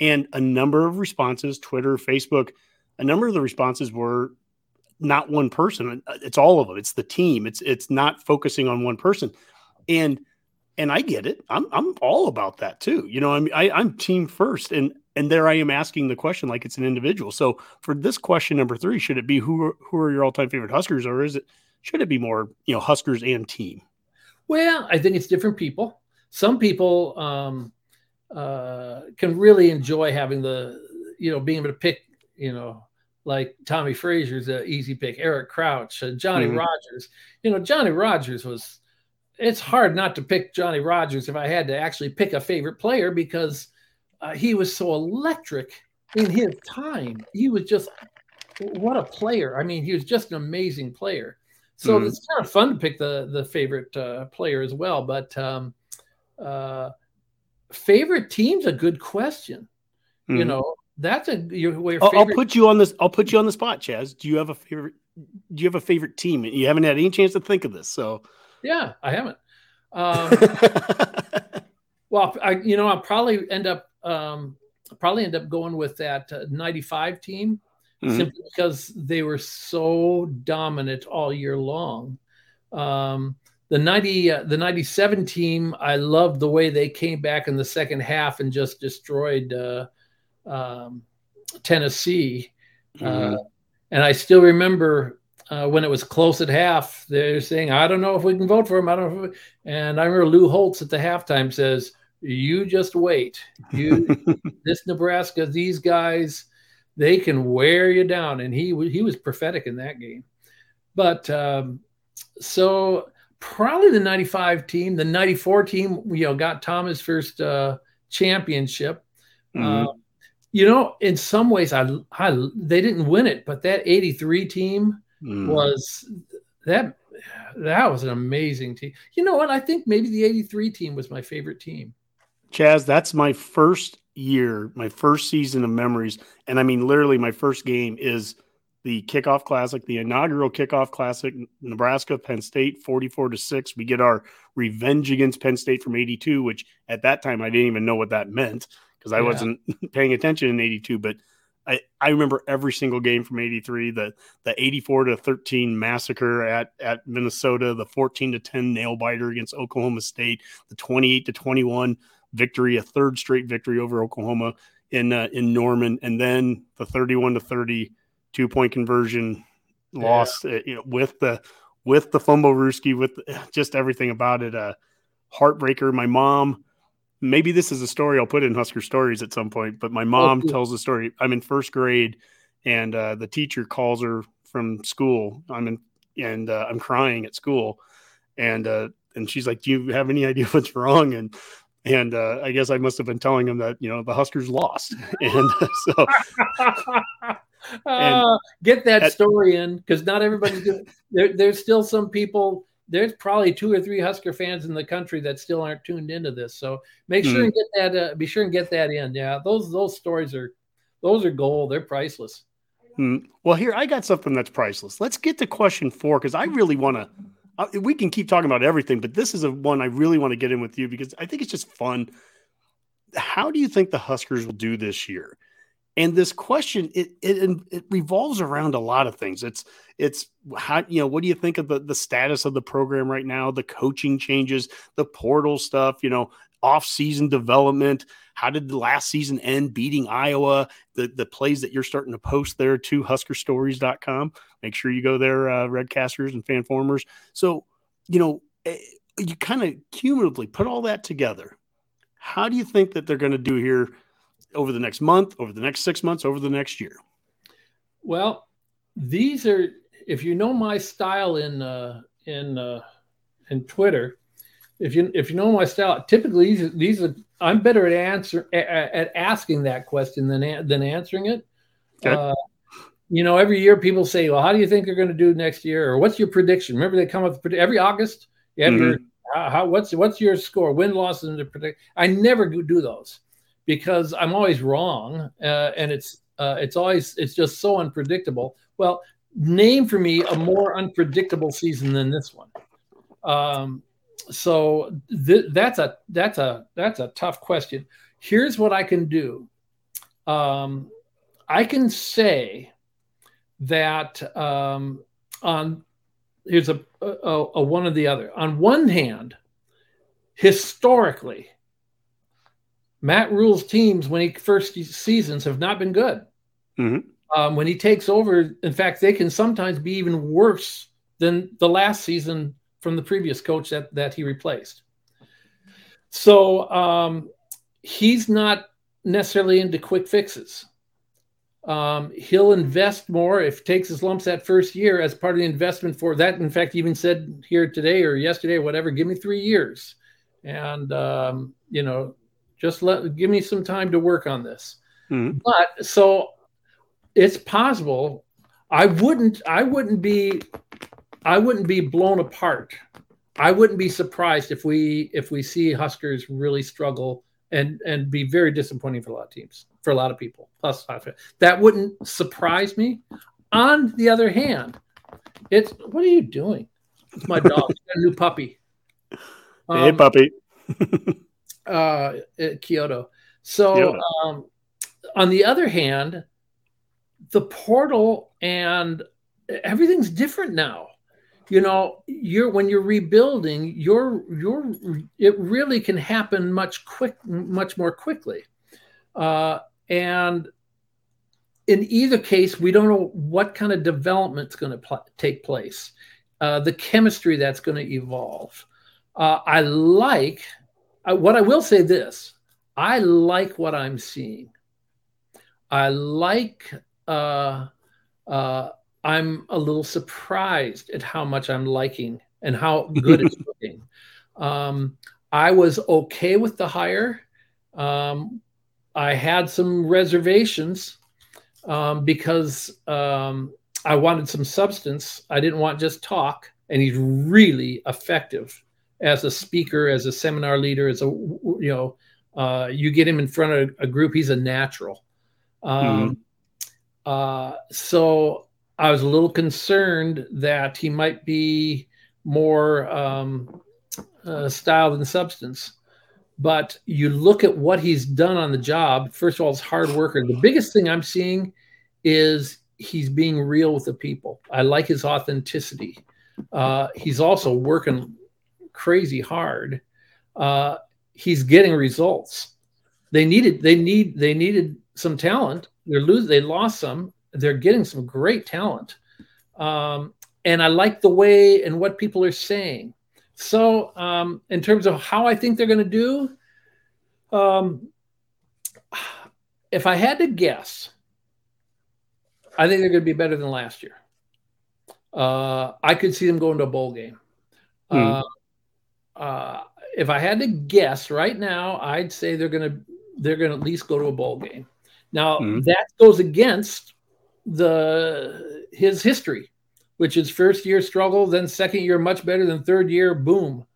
And a number of responses, Twitter, Facebook, a number of the responses were not one person. It's all of them. It's the team. It's it's not focusing on one person. And and I get it. I'm I'm all about that too. You know, I'm I, I'm team first, and and there I am asking the question like it's an individual. So for this question number three, should it be who are, who are your all time favorite Huskers, or is it should it be more you know Huskers and team? Well, I think it's different people some people um, uh, can really enjoy having the, you know, being able to pick, you know, like Tommy Frazier's an easy pick, Eric Crouch, uh, Johnny mm-hmm. Rodgers. You know, Johnny Rodgers was. It's hard not to pick Johnny Rodgers if I had to actually pick a favorite player because uh, he was so electric in his time. He was just what a player. I mean, he was just an amazing player. So mm-hmm. it's kind of fun to pick the the favorite uh, player as well. But um, uh, favorite team's a good question. Mm-hmm. You know, that's a your way. I'll, I'll put you on this. I'll put you on the spot, Chaz. Do you have a favorite? Do you have a favorite team? You haven't had any chance to think of this, so yeah, I haven't. Um, well, I you know I'll probably end up um, probably end up going with that uh, '95 team mm-hmm. simply because they were so dominant all year long. Um, the 90 uh, the 97 team i loved the way they came back in the second half and just destroyed uh, um, tennessee uh, mm-hmm. uh, and i still remember uh, when it was close at half they're saying i don't know if we can vote for him. I don't know and i remember lou holtz at the halftime says you just wait. You this nebraska these guys they can wear you down. And he he was prophetic in that game. But um, so probably the 95 team the 94 team you know got thomas first uh, championship. Mm-hmm. uh, you know in some ways I, I they didn't win it but that 83 team mm. was that that was an amazing team you know what i think maybe the 83 team was my favorite team chaz that's my first year my first season of memories and i mean literally my first game is the kickoff classic, the inaugural kickoff classic, Nebraska, Penn State, 44 to 6. We get our revenge against Penn State from 82, which at that time I didn't even know what that meant because I yeah. wasn't paying attention in 82. But I, I remember every single game from 83, the, the 84 to 13 massacre at, at Minnesota, the 14 to 10 nail biter against Oklahoma State, the 28 to 21 victory, a third straight victory over Oklahoma in, uh, in Norman, and then the 31 to 30 two point conversion loss yeah. Uh, you know, with the with the Fumblerooski, with just everything about it. A uh, heartbreaker. My mom, maybe this is a story I'll put in Husker Stories at some point, but my mom oh, tells the story. I'm in first grade, and uh, the teacher calls her from school. I'm in, and uh, I'm crying at school, and uh, and she's like, "Do you have any idea what's wrong?" And and uh, I guess I must have been telling him that you know the Huskers lost, and so uh, get that at, story in because not everybody's. There, there's still some people. There's probably two or three Husker fans in the country that still aren't tuned into this. So make sure mm-hmm. and get that. Uh, be sure and get that in. Yeah, those those stories are those are gold. They're priceless. Mm. Well, here I got something that's priceless. Let's get to question four because I really want to. Uh, we can keep talking about everything, but this is a one I really want to get in with you because I think it's just fun. How do you think the Huskers will do this year? And this question it, it it revolves around a lot of things. It's it's how you know what do you think of the the status of the program right now, the coaching changes, the portal stuff, you know, off season development. How did the last season end? Beating Iowa, the the plays that you're starting to post there to HuskerStories.com. Make sure you go there, uh, Redcasters and Fanformers. So you know eh, you kind of cumulatively put all that together. How do you think that they're going to do here? Over the next month, over the next six months, over the next year? Well, these are if you know my style in uh, in uh, in Twitter, If you if you know my style, typically these these are I'm better at answer at, at asking that question than than answering it. Okay. Uh, you know, every year people say, "Well, how do you think they're going to do next year?" Or "What's your prediction?" Remember, they come up every August. You have mm-hmm. your how, what's what's your score, win, loss, and the predict. I never do those because I'm always wrong, uh, and it's uh, it's always it's just so unpredictable. Well, name for me a more unpredictable season than this one. Um, so th- that's a that's a that's a tough question. Here's what I can do. Um, I can say that um, on here's a, a, a one or the other. On one hand, historically, Matt Rhule's teams when he first seasons have not been good. Mm-hmm. Um, when he takes over, in fact, they can sometimes be even worse than the last season from the previous coach that that he replaced. So um, he's not necessarily into quick fixes. Um, he'll invest more if takes his lumps that first year as part of the investment for that. In fact, even said here today or yesterday, or whatever, give me three years, and um, you know, just let give me some time to work on this. Mm-hmm. But so it's possible. I wouldn't. I wouldn't be. I wouldn't be blown apart. I wouldn't be surprised if we if we see Huskers really struggle and and be very disappointing for a lot of teams for a lot of people. Plus, that wouldn't surprise me. On the other hand, it's what are you doing? It's my dog, a new puppy. Um, hey, puppy. uh, Kyoto. So, um, on the other hand, the portal and everything's different now. You know, you're when you're rebuilding, you're you're it really can happen much quick, much more quickly. Uh, and in either case, we don't know what kind of development is going to pl- take place, uh, the chemistry that's going to evolve. Uh, I like what I will say this I like what I'm seeing. I like, uh, uh, I'm a little surprised at how much I'm liking and how good it's looking. Um, I was okay with the hire. Um, I had some reservations um, because um, I wanted some substance. I didn't want just talk. And he's really effective as a speaker, as a seminar leader, as a you know, uh, you get him in front of a group, he's a natural. Um, mm-hmm. uh, so I was a little concerned that he might be more um, uh, style than substance. But you look at what he's done on the job. First of all, he's hard worker. The biggest thing I'm seeing is he's being real with the people. I like his authenticity. Uh, he's also working crazy hard. Uh, he's getting results. They needed they need they needed some talent. They're losing. They lost some. They're getting some great talent. Um, and I like the way and what people are saying. So, um, in terms of how I think they're going to do, um, if I had to guess, I think they're going to be better than last year. Uh, I could see them going to a bowl game. Hmm. Uh, uh, if I had to guess right now, I'd say they're going to they're going to at least go to a bowl game. Now hmm. that goes against the his history which is first year struggle, then second year much better, than third year boom,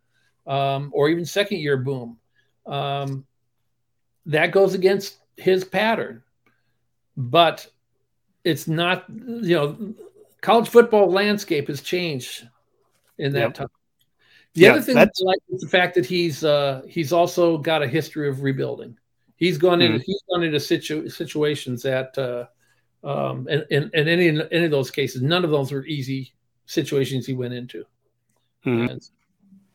um, or even second year boom. Um, that goes against his pattern, but it's not. You know, college football landscape has changed in that yep. time. The yeah, other thing I like is the fact that he's uh, he's also got a history of rebuilding. He's gone mm-hmm. into he's gone into situ- situations that uh, um, and, and, and any, any of those cases, none of those were easy situations he went into. Mm-hmm.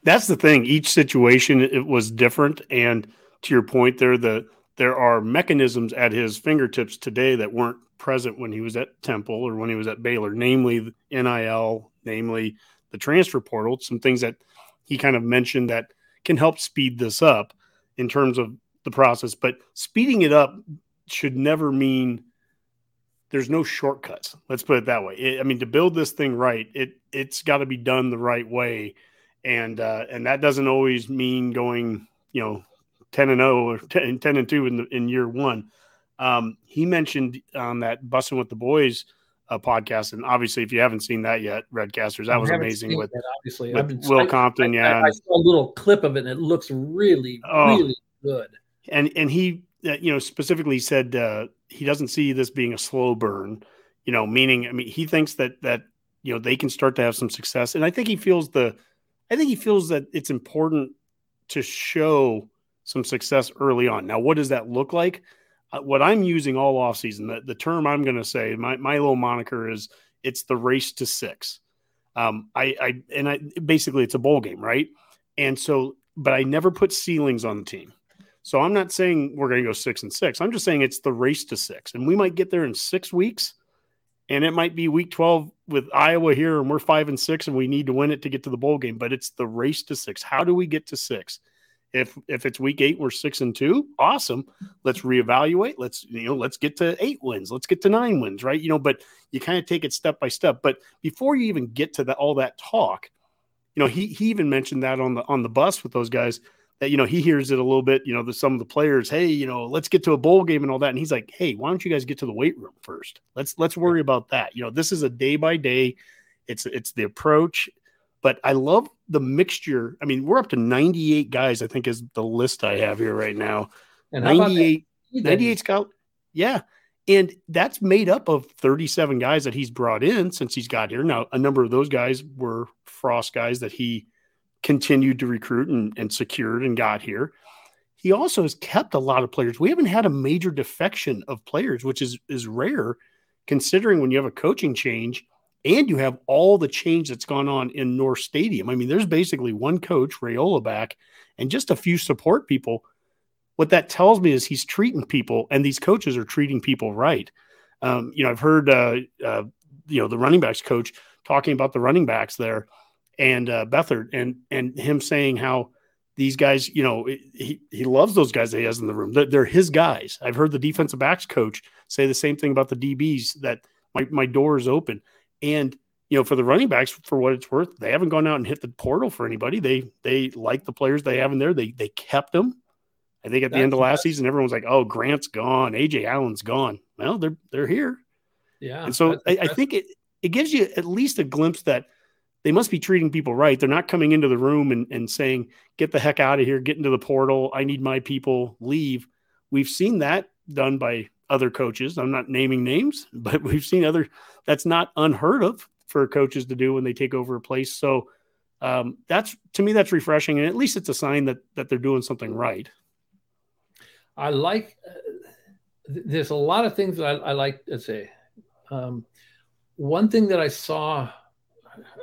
That's the thing. Each situation it was different, and to your point, there the there are mechanisms at his fingertips today that weren't present when he was at Temple or when he was at Baylor, namely NIL, namely the transfer portal. Some things that he kind of mentioned that can help speed this up in terms of the process, but speeding it up should never mean there's no shortcuts. Let's put it that way. It, I mean, to build this thing right, it it's got to be done the right way. and uh, and that doesn't always mean going you know 10 and 0 or 10, 10 and 2 in the, in year one. Um, he mentioned on that Bussin' with the Boys uh, podcast, and obviously, if you haven't seen that yet, Redcasters, that was amazing with, that, obviously. With Will I, Compton. I, yeah, I, I, saw a little clip of it, and it looks really, oh, really good. And and he, uh, you know, specifically said uh, he doesn't see this being a slow burn. You know, meaning, I mean, he thinks that that you know they can start to have some success, and I think he feels the, I think he feels that it's important to show some success early on. Now, what does that look like? What I'm using all off season, the, the term I'm going to say, my, my little moniker is it's the race to six. Um, I, I, and I basically it's a bowl game, right? And so, but I never put ceilings on the team. So I'm not saying we're going to go six and six. I'm just saying it's the race to six, and we might get there in six weeks, and it might be week 12 with Iowa here, and we're five and six, and we need to win it to get to the bowl game. But it's the race to six. How do we get to six? If if it's week eight, we're six and two. Awesome. Let's reevaluate. Let's you know, let's get to eight wins. Let's get to nine wins, right? You know, but you kind of take it step by step. But before you even get to that all that talk, you know, he he even mentioned that on the on the bus with those guys that you know he hears it a little bit. You know, the some of the players, hey, you know, let's get to a bowl game and all that. And he's like, hey, why don't you guys get to the weight room first? Let's let's worry about that. You know, this is a day by day. It's it's the approach but I love the mixture. I mean, we're up to 98 guys, I think is the list I have here right now. And 98, 98 scout. Yeah. And that's made up of 37 guys that he's brought in since he's got here. Now, a number of those guys were Frost guys that he continued to recruit and, and secured and got here. He also has kept a lot of players. We haven't had a major defection of players, which is is rare considering when you have a coaching change – and you have all the change that's gone on in North Stadium. I mean, there's basically one coach, Raiola, back, and just a few support people. What that tells me is he's treating people, and these coaches are treating people right. Um, you know, I've heard uh, uh, you know the running backs coach talking about the running backs there, and uh, Beathard, and and him saying how these guys, you know, he he loves those guys that he has in the room. They're, they're his guys. I've heard the defensive backs coach say the same thing about the DBs that my my door is open and you know, for the running backs, for what it's worth, they haven't gone out and hit the portal for anybody. They they like the players they have in there. They they kept them. I think at the That's end of last season, everyone's like, "Oh, Grant's gone, Ajay Allen's gone." Well, they're they're here. Yeah, and so I, I think it it gives you at least a glimpse that they must be treating people right. They're not coming into the room and, and saying, get the heck out of here, get into the portal. I need my people, leave. We've seen that done by other coaches. I'm not naming names, but we've seen other. That's not unheard of for coaches to do when they take over a place. So um, that's to me that's refreshing, and at least it's a sign that that they're doing something right. I like. Uh, there's a lot of things that I, I like to say. Um, one thing that I saw,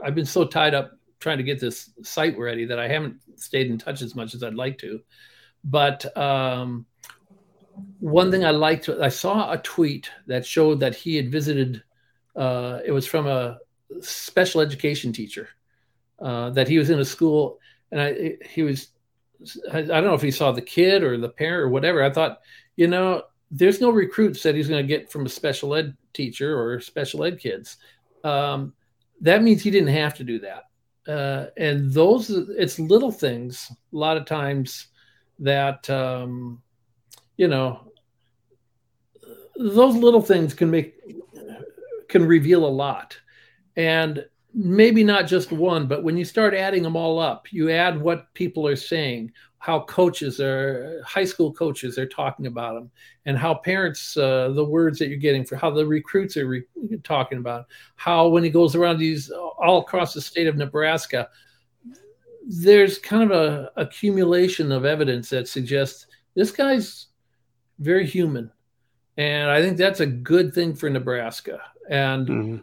I've been so tied up trying to get this site ready that I haven't stayed in touch as much as I'd like to. But um, one thing I liked, I saw a tweet that showed that he had visited. Uh, it was from a special education teacher uh, that he was in a school, and I he was. I, don't know if he saw the kid or the parent or whatever. I thought, you know, there's no recruits that he's going to get from a special ed teacher or special ed kids. Um, that means he didn't have to do that. Uh, and those, it's little things a lot of times that um, you know, those little things can make can reveal a lot. And maybe not just one, but when you start adding them all up, you add what people are saying, how coaches are, high school coaches are talking about them, and how parents, uh, the words that you're getting for how the recruits are re- talking about, how when he goes around these all across the state of Nebraska, there's kind of a accumulation of evidence that suggests this guy's very human. And I think that's a good thing for Nebraska. And mm-hmm.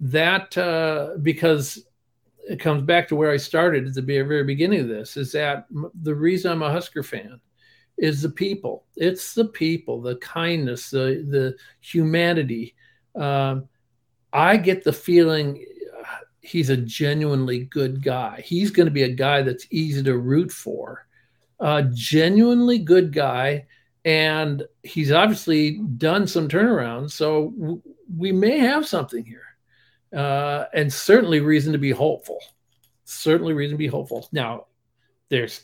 that, uh, because it comes back to where I started at the very beginning of this, is that the reason I'm a Husker fan is the people. It's the people, the kindness, the the humanity. Um, I get the feeling uh, he's a genuinely good guy. He's going to be a guy that's easy to root for. A genuinely good guy and he's obviously done some turnarounds. So w- we may have something here, uh, and certainly reason to be hopeful. certainly reason to be hopeful. Now, there's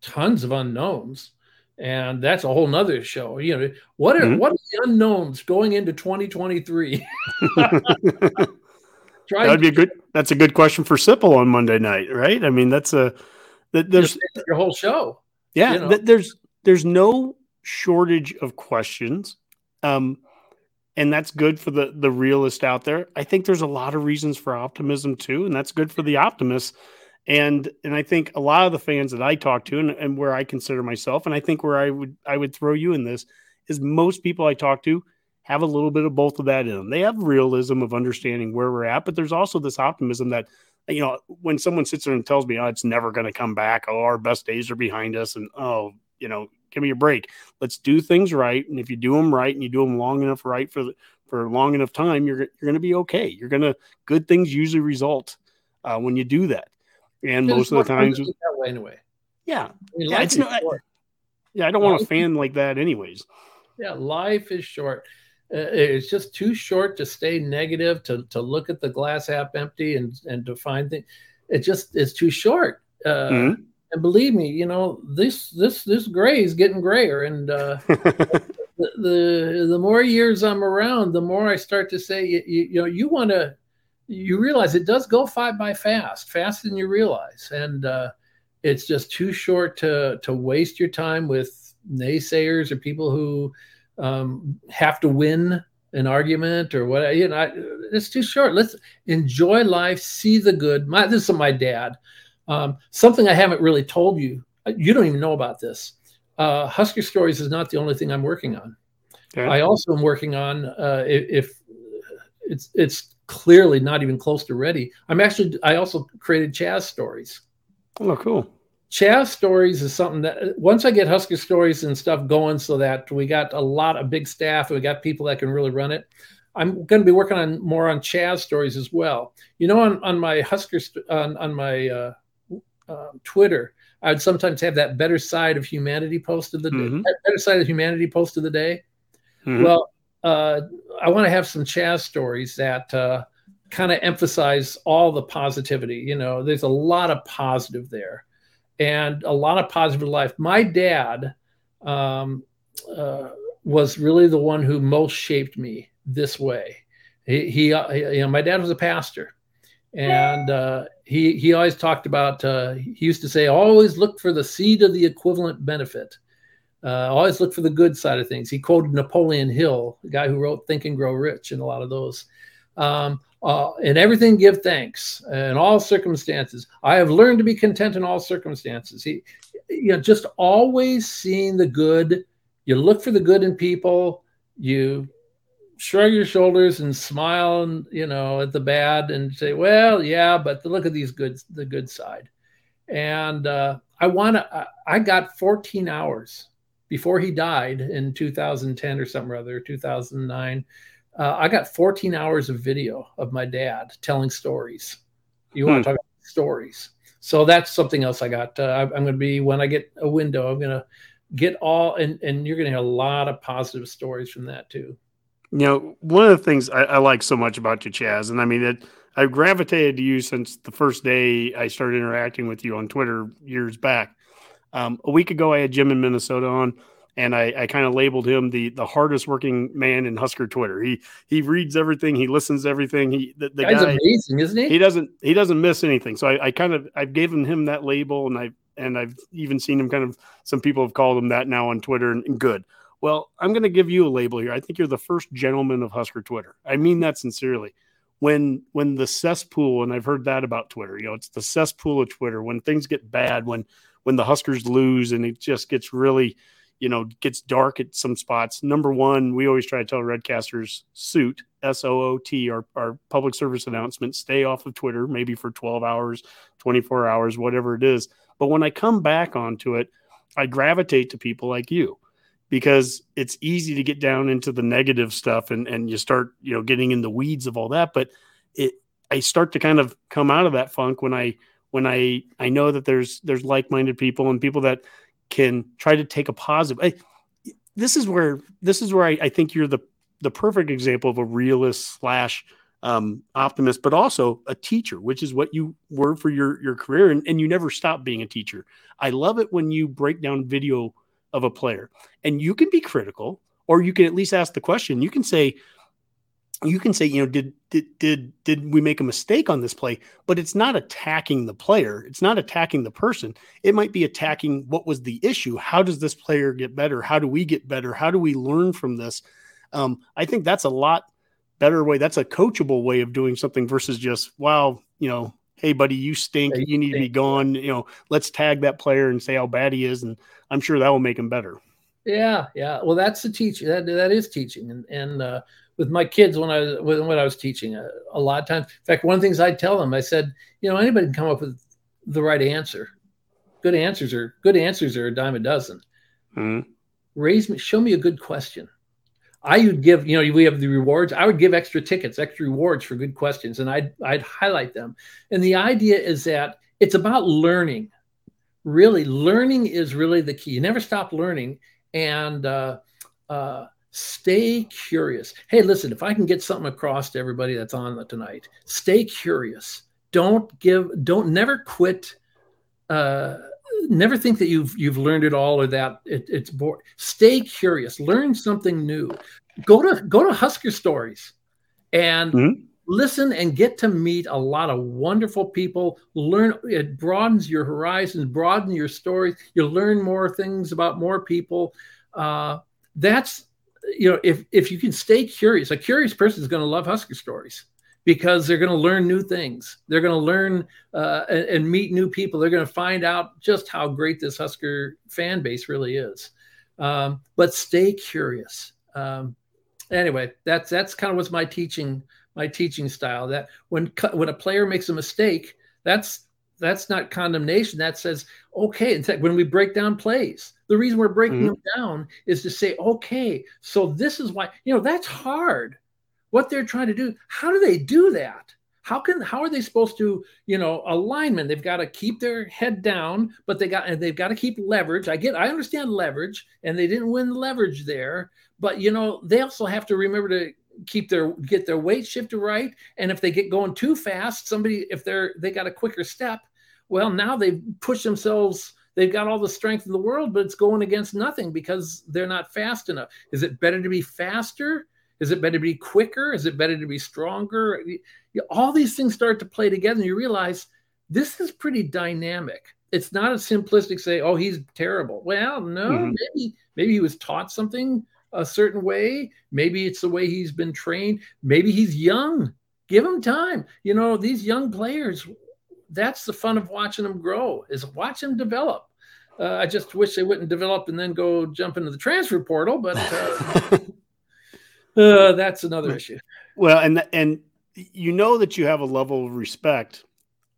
tons of unknowns, and that's a whole nother show. You know, what are mm-hmm. what are the unknowns going into 2023? That'd be a good. That's a good question for Sipple on Monday night, right? I mean, that's a that there's your whole show. Yeah, you know? there's there's no shortage of questions, um, and that's good for the the realist out there. I think there's a lot of reasons for optimism too, and that's good for the optimists. And and I think a lot of the fans that I talk to, and, and where I consider myself, and I think where I would I would throw you in this is most people I talk to have a little bit of both of that in them. They have realism of understanding where we're at, but there's also this optimism that, you know, when someone sits there and tells me, oh, it's never going to come back, oh, our best days are behind us, and oh, you know, give me a break. Let's do things right, and if you do them right and you do them long enough right for the, for long enough time, you're you're going to be okay. You're going to good things usually result uh, when you do that, and most of the times that way anyway. Yeah, I mean, yeah, it's not, yeah, I don't want a fan like that, anyways. Yeah, life is short. Uh, it's just too short to stay negative to to look at the glass half empty and and to find things it just it's too short uh, mm-hmm. And believe me you know this this this gray is getting grayer. And uh, the, the, the more years i'm around the more i start to say you, you, you know you want to you realize it does go five by fast faster than you realize. And uh, it's just too short to to waste your time with naysayers or people who um, have to win an argument or what you know I, it's too short. Let's enjoy life see the good. My this is my dad um, something i haven't really told you you don't even know about this uh, husker stories is not the only thing i'm working on okay. i also am working on uh, if, if it's it's clearly not even close to ready i'm actually i also created chaz stories oh cool Chaz stories is something that once I get Husker stories and stuff going, so that we got a lot of big staff, we got people that can really run it. I'm going to be working on more on Chaz stories as well. You know, on on my Husker on on my uh, uh, Twitter, I would sometimes have that better side of humanity post of the mm-hmm. day, better side of humanity post of the day. Mm-hmm. Well, uh, I want to have some Chaz stories that uh, kind of emphasize all the positivity. You know, there's a lot of positive there and a lot of positive life. My dad um, uh, was really the one who most shaped me this way. He, he, uh, you know, my dad was a pastor, and uh, he he always talked about. Uh, he used to say, always look for the seed of the equivalent benefit. Uh, always look for the good side of things. He quoted Napoleon Hill, the guy who wrote Think and Grow Rich, and a lot of those. Um, uh, in everything give thanks in all circumstances i have learned to be content in all circumstances he you know just always seeing the good you look for the good in people you shrug your shoulders and smile and you know at the bad and say well yeah but look at these good the good side and uh, i want to i got 14 hours before he died in 2010 or something or other 2009 uh, I got 14 hours of video of my dad telling stories. You want to hmm. talk about stories? So that's something else I got. Uh, I'm going to be when I get a window. I'm going to get all, and and you're going to hear a lot of positive stories from that too. You know, one of the things I, I like so much about you, Chaz, and I mean it. I've gravitated to you since the first day I started interacting with you on Twitter years back. Um, a week ago, I had Jim in Minnesota on and I, I kind of labeled him the the hardest working man in Husker Twitter. He he reads everything, he listens to everything. He the, the guy's guy, amazing, isn't he? He doesn't he doesn't miss anything. So I, I kind of I've given him that label, and I and I've even seen him kind of some people have called him that now on Twitter, and, and good. Well, I'm going to give you a label here. I think you're the first gentleman of Husker Twitter. I mean that sincerely. When when the cesspool, and I've heard that about Twitter, you know, it's the cesspool of Twitter. When things get bad, when when the Huskers lose, and it just gets really you know, gets dark at some spots. Number one, we always try to tell Redcasters suit S O O T, our, our public service announcement, stay off of Twitter, maybe for 12 hours, 24 hours, whatever it is. But when I come back onto it, I gravitate to people like you because it's easy to get down into the negative stuff and, and you start, you know, getting in the weeds of all that. But it, I start to kind of come out of that funk when I, when I, I know that there's, there's like-minded people and people that, can try to take a positive. I, this is where this is where I, I, think you're the the perfect example of a realist slash um, optimist, but also a teacher, which is what you were for your your career, and, and you never stopped being a teacher. I love it when you break down video of a player, and you can be critical, or you can at least ask the question. You can say, you can say, you know, did did did did we make a mistake on this play? But it's not attacking the player. It's not attacking the person. It might be attacking what was the issue. How does this player get better? How do we get better? How do we learn from this? Um, I think that's a lot better way. That's a coachable way of doing something versus just, wow, you know, hey, buddy, you stink. You need to be gone. You know, let's tag that player and say how bad he is. And I'm sure that will make him better. Yeah. Yeah. Well, that's the teaching. That, that is teaching. And, and, uh, with my kids when I was when, when I was teaching uh, a lot of times. In fact, one of the things I tell them, I said, you know, anybody can come up with the right answer. Good answers are good answers are a dime a dozen. Mm-hmm. Raise me, show me a good question. I would give, you know, we have the rewards. I would give extra tickets, extra rewards for good questions, and I'd I'd highlight them. And the idea is that it's about learning. Really, learning is really the key. You never stop learning, and uh, uh, stay curious. Hey, listen, if I can get something across to everybody that's on tonight, stay curious. Don't give. Don't never quit. Uh, never think that you've you've learned it all or that it, it's bored. Stay curious. Learn something new. Go to go to Husker Stories, and mm-hmm. listen and get to meet a lot of wonderful people. Learn. It broadens your horizons, broaden your stories. You learn more things about more people. Uh, that's you know if if you can stay curious. A curious person is going to love Husker Stories because they're going to learn new things. They're going to learn uh, and, and, meet new people. They're going to find out just how great this Husker fan base really is. Um, but stay curious. Um, anyway, that's that's kind of what's my teaching my teaching style. That when when a player makes a mistake, that's that's not condemnation. That says, okay, in fact, when we break down plays, the reason we're breaking mm-hmm. them down is to say, okay, so this is why, you know, that's hard what they're trying to do. How do they do that? How can how are they supposed to, you know, alignment? They've got to keep their head down, but they got and they've got to keep leverage. I get I understand leverage, and they didn't win leverage there, but you know, they also have to remember to keep their get their weight shifted right. And if they get going too fast, somebody if they're they got a quicker step, well, now they've pushed themselves they've got all the strength in the world, but it's going against nothing because they're not fast enough. Is it better to be faster is it better to be quicker? Is it better to be stronger? All these things start to play together, and you realize this is pretty dynamic. It's not a simplistic say, "Oh, he's terrible." Well, no, mm-hmm. maybe maybe he was taught something a certain way. Maybe it's the way he's been trained. Maybe he's young. Give him time. You know, these young players. That's the fun of watching them grow. Is watch them develop. Uh, I just wish they wouldn't develop and then go jump into the transfer portal, but. Uh, Uh, that's another issue. Well, and and you know that you have a level of respect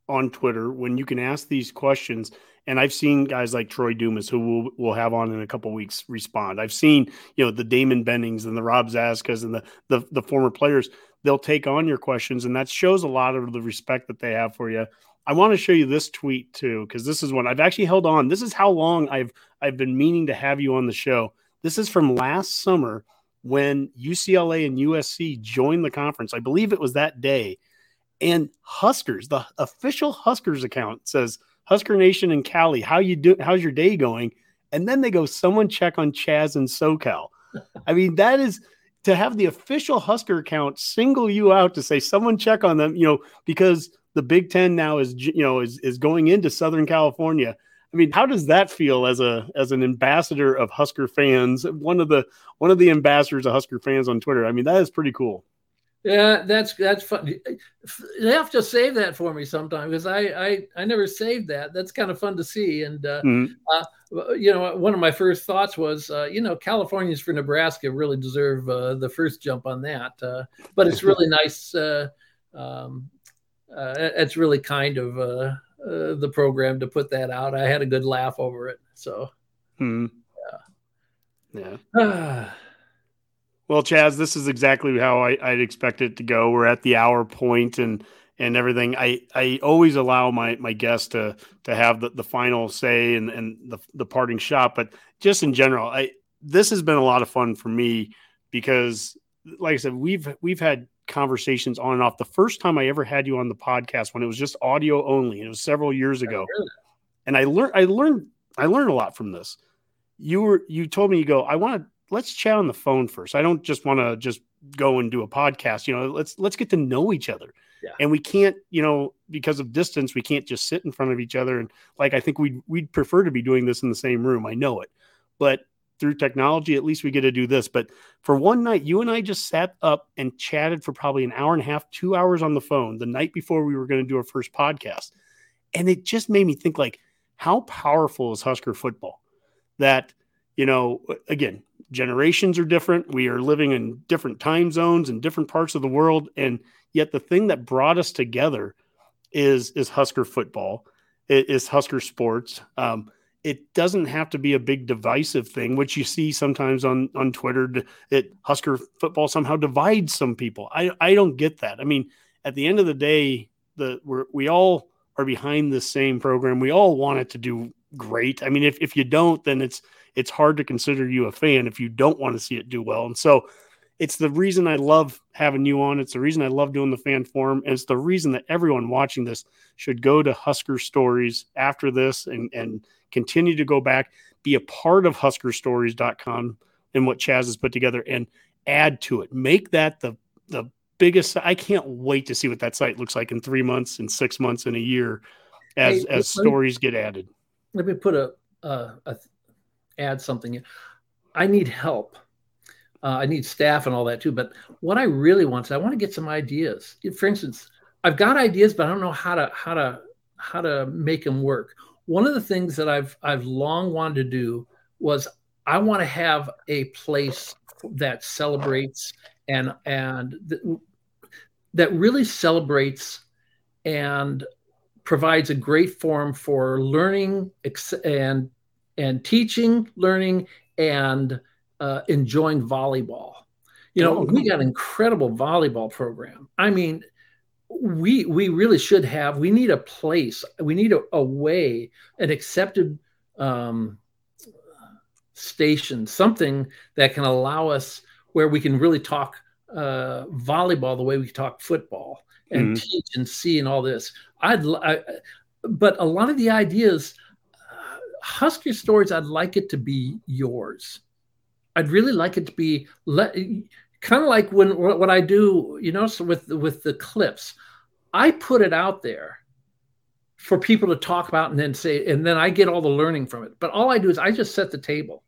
on Twitter when you can ask these questions. And I've seen guys like Troy Dumas, who we'll, we'll have on in a couple weeks, respond. I've seen, you know, the Damon Bennings and the Rob Zaskas and the, the the former players. They'll take on your questions, and that shows a lot of the respect that they have for you. I want to show you this tweet too, because this is one I've actually held on. This is how long I've I've been meaning to have you on the show. This is from last summer when UCLA and USC joined the conference. I believe it was that day. And Huskers, the official Huskers account says, Husker Nation and Cali, how you do how's your day going? And then they go, someone check on Chaz and SoCal. I mean, that is to have the official Husker account single you out to say someone check on them, you know, because the Big Ten now is you know is is going into Southern California. I mean, how does that feel as a as an ambassador of Husker fans? One of the one of the ambassadors of Husker fans on Twitter. I mean, that is pretty cool. Yeah, that's that's fun. They have to save that for me sometime because I, I I never saved that. That's kind of fun to see. And uh, mm-hmm. uh, you know, one of my first thoughts was, uh, you know, Californians for Nebraska really deserve uh, the first jump on that. Uh, but it's really nice. Uh, um, it's really kind of uh, the program to put that out. I had a good laugh over it. So, hmm. yeah, yeah. well, Chaz, this is exactly how I, would expect it to go. We're at the hour point and and everything. I I always allow my my guests to to have the, the final say and and the the parting shot, but just in general, I this has been a lot of fun for me because, like I said, we've we've had conversations on and off. The first time I ever had you on the podcast when it was just audio only, it was several years ago. And I learned I learned I learned a lot from this. You were you told me you go, I want to let's chat on the phone first. I don't just want to just go and do a podcast. You know, let's let's get to know each other. Yeah. And we can't, you know, because of distance, we can't just sit in front of each other. And like I think we'd we'd prefer to be doing this in the same room. I know it. But through technology, at least we get to do this. But for one night, you and I just sat up and chatted for probably an hour and a half, two hours on the phone the night before we were going to do our first podcast. And it just made me think like, how powerful is Husker football? That, you know, again, generations are different. We are living in different time zones and different parts of the world. And yet the thing that brought us together is is Husker football, is Husker sports. Um, it doesn't have to be a big divisive thing, which you see sometimes on on Twitter. It Husker football somehow divides some people. I I don't get that. I mean, at the end of the day, the we we all are behind the same program. We all want it to do great. I mean, if if you don't, then it's it's hard to consider you a fan if you don't want to see it do well. And so it's the reason I love having you on. It's the reason I love doing the fan forum. And it's the reason that everyone watching this should go to Husker Stories after this and, and continue to go back, be a part of huskerstories.com and what Chaz has put together and add to it. Make that the the biggest I can't wait to see what that site looks like in three months and six months and a year as hey, as stories me, get added. Let me put a, a, a add something. I need help. Uh, I need staff and all that too. But what I really want is I want to get some ideas. For instance, I've got ideas, but I don't know how to how to how to make them work. One of the things that I've I've long wanted to do was I want to have a place that celebrates and and th- that really celebrates and provides a great forum for learning ex- and and teaching, learning, and uh, enjoying volleyball. You know, oh, we got an incredible volleyball program. I mean, we we really should have. We need a place. We need a, a way, an accepted um, station, something that can allow us where we can really talk uh, volleyball the way we talk football and mm-hmm. teach and see and all this. I'd, I, but a lot of the ideas Husker stories, I'd like it to be yours. I'd really like it to be let, kind of like when what I do, you know, so with with the clips, I put it out there for people to talk about and then say, and then I get all the learning from it. But all I do is I just set the table.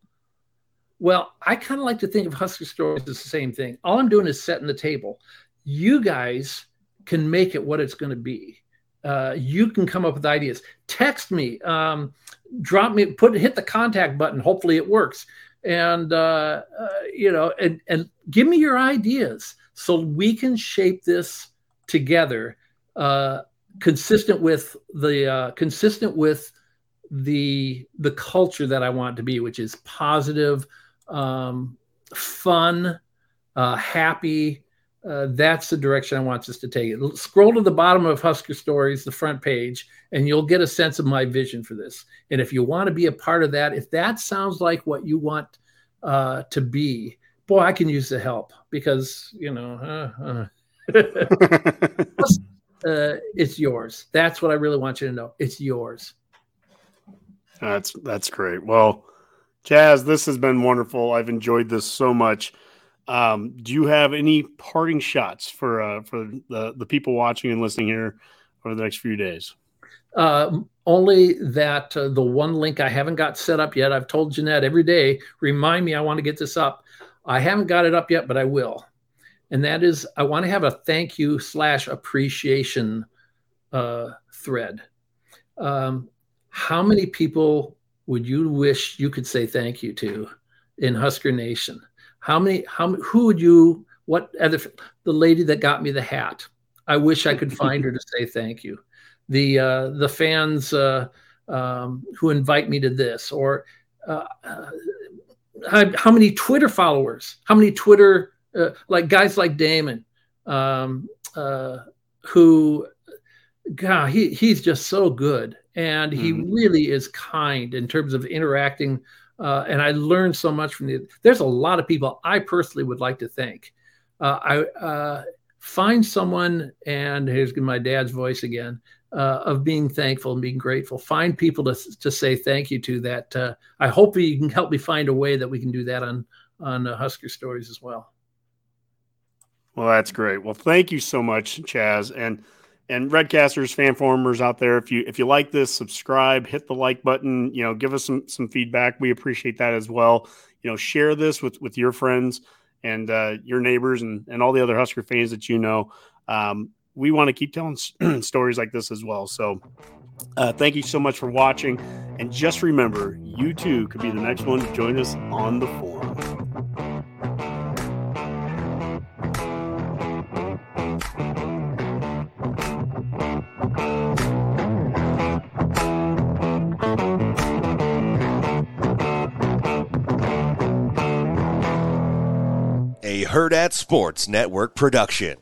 Well, I kind of like to think of Husker stories as the same thing. All I'm doing is setting the table. You guys can make it what it's going to be. Uh, you can come up with ideas. Text me. Um, drop me, put hit the contact button. Hopefully it works. And uh, uh, you know, and and give me your ideas so we can shape this together, uh, consistent with the uh, consistent with the the culture that I want to be, which is positive, um, fun, uh, happy, uh, that's the direction I want us to take it. Scroll to the bottom of Husker Stories, the front page, and you'll get a sense of my vision for this. And if you want to be a part of that, if that sounds like what you want uh, to be, boy, I can use the help because you know uh, uh. uh, it's yours. That's what I really want you to know. It's yours. That's that's great. Well, Chaz, this has been wonderful. I've enjoyed this so much. Um, do you have any parting shots for uh, for the the people watching and listening here over the next few days? Uh, only that uh, the one link I haven't got set up yet. I've told Jeanette every day, remind me I want to get this up. I haven't got it up yet, but I will. And that is, I want to have a thank you slash appreciation uh, thread. Um, how many people would you wish you could say thank you to in Husker Nation? How many? How who would you? What other? The lady that got me the hat. I wish I could find her to say thank you. The uh, the fans uh, um, who invite me to this, or uh, uh how many Twitter followers? How many Twitter uh, like guys like Damon, um, uh, who, God, he he's just so good, and he mm-hmm. really is kind in terms of interacting uh, and I learned so much from the. There's a lot of people I personally would like to thank. Uh, I uh, find someone, and here's my dad's voice again. Uh, of being thankful and being grateful. Find people to, to say thank you to. That uh, I hope you can help me find a way that we can do that on on uh, Husker Stories as well. Well, that's great. Well, thank you so much, Chaz, and and Redcasters, fan formers out there. If you if you like this, subscribe, hit the like button. You know, give us some some feedback. We appreciate that as well. You know, share this with with your friends and uh, your neighbors and and all the other Husker fans that you know. Um, we want to keep telling stories like this as well. So, uh, thank you so much for watching. And just remember, you too could be the next one to join us on the forum. A Hurrdat Sports Network production.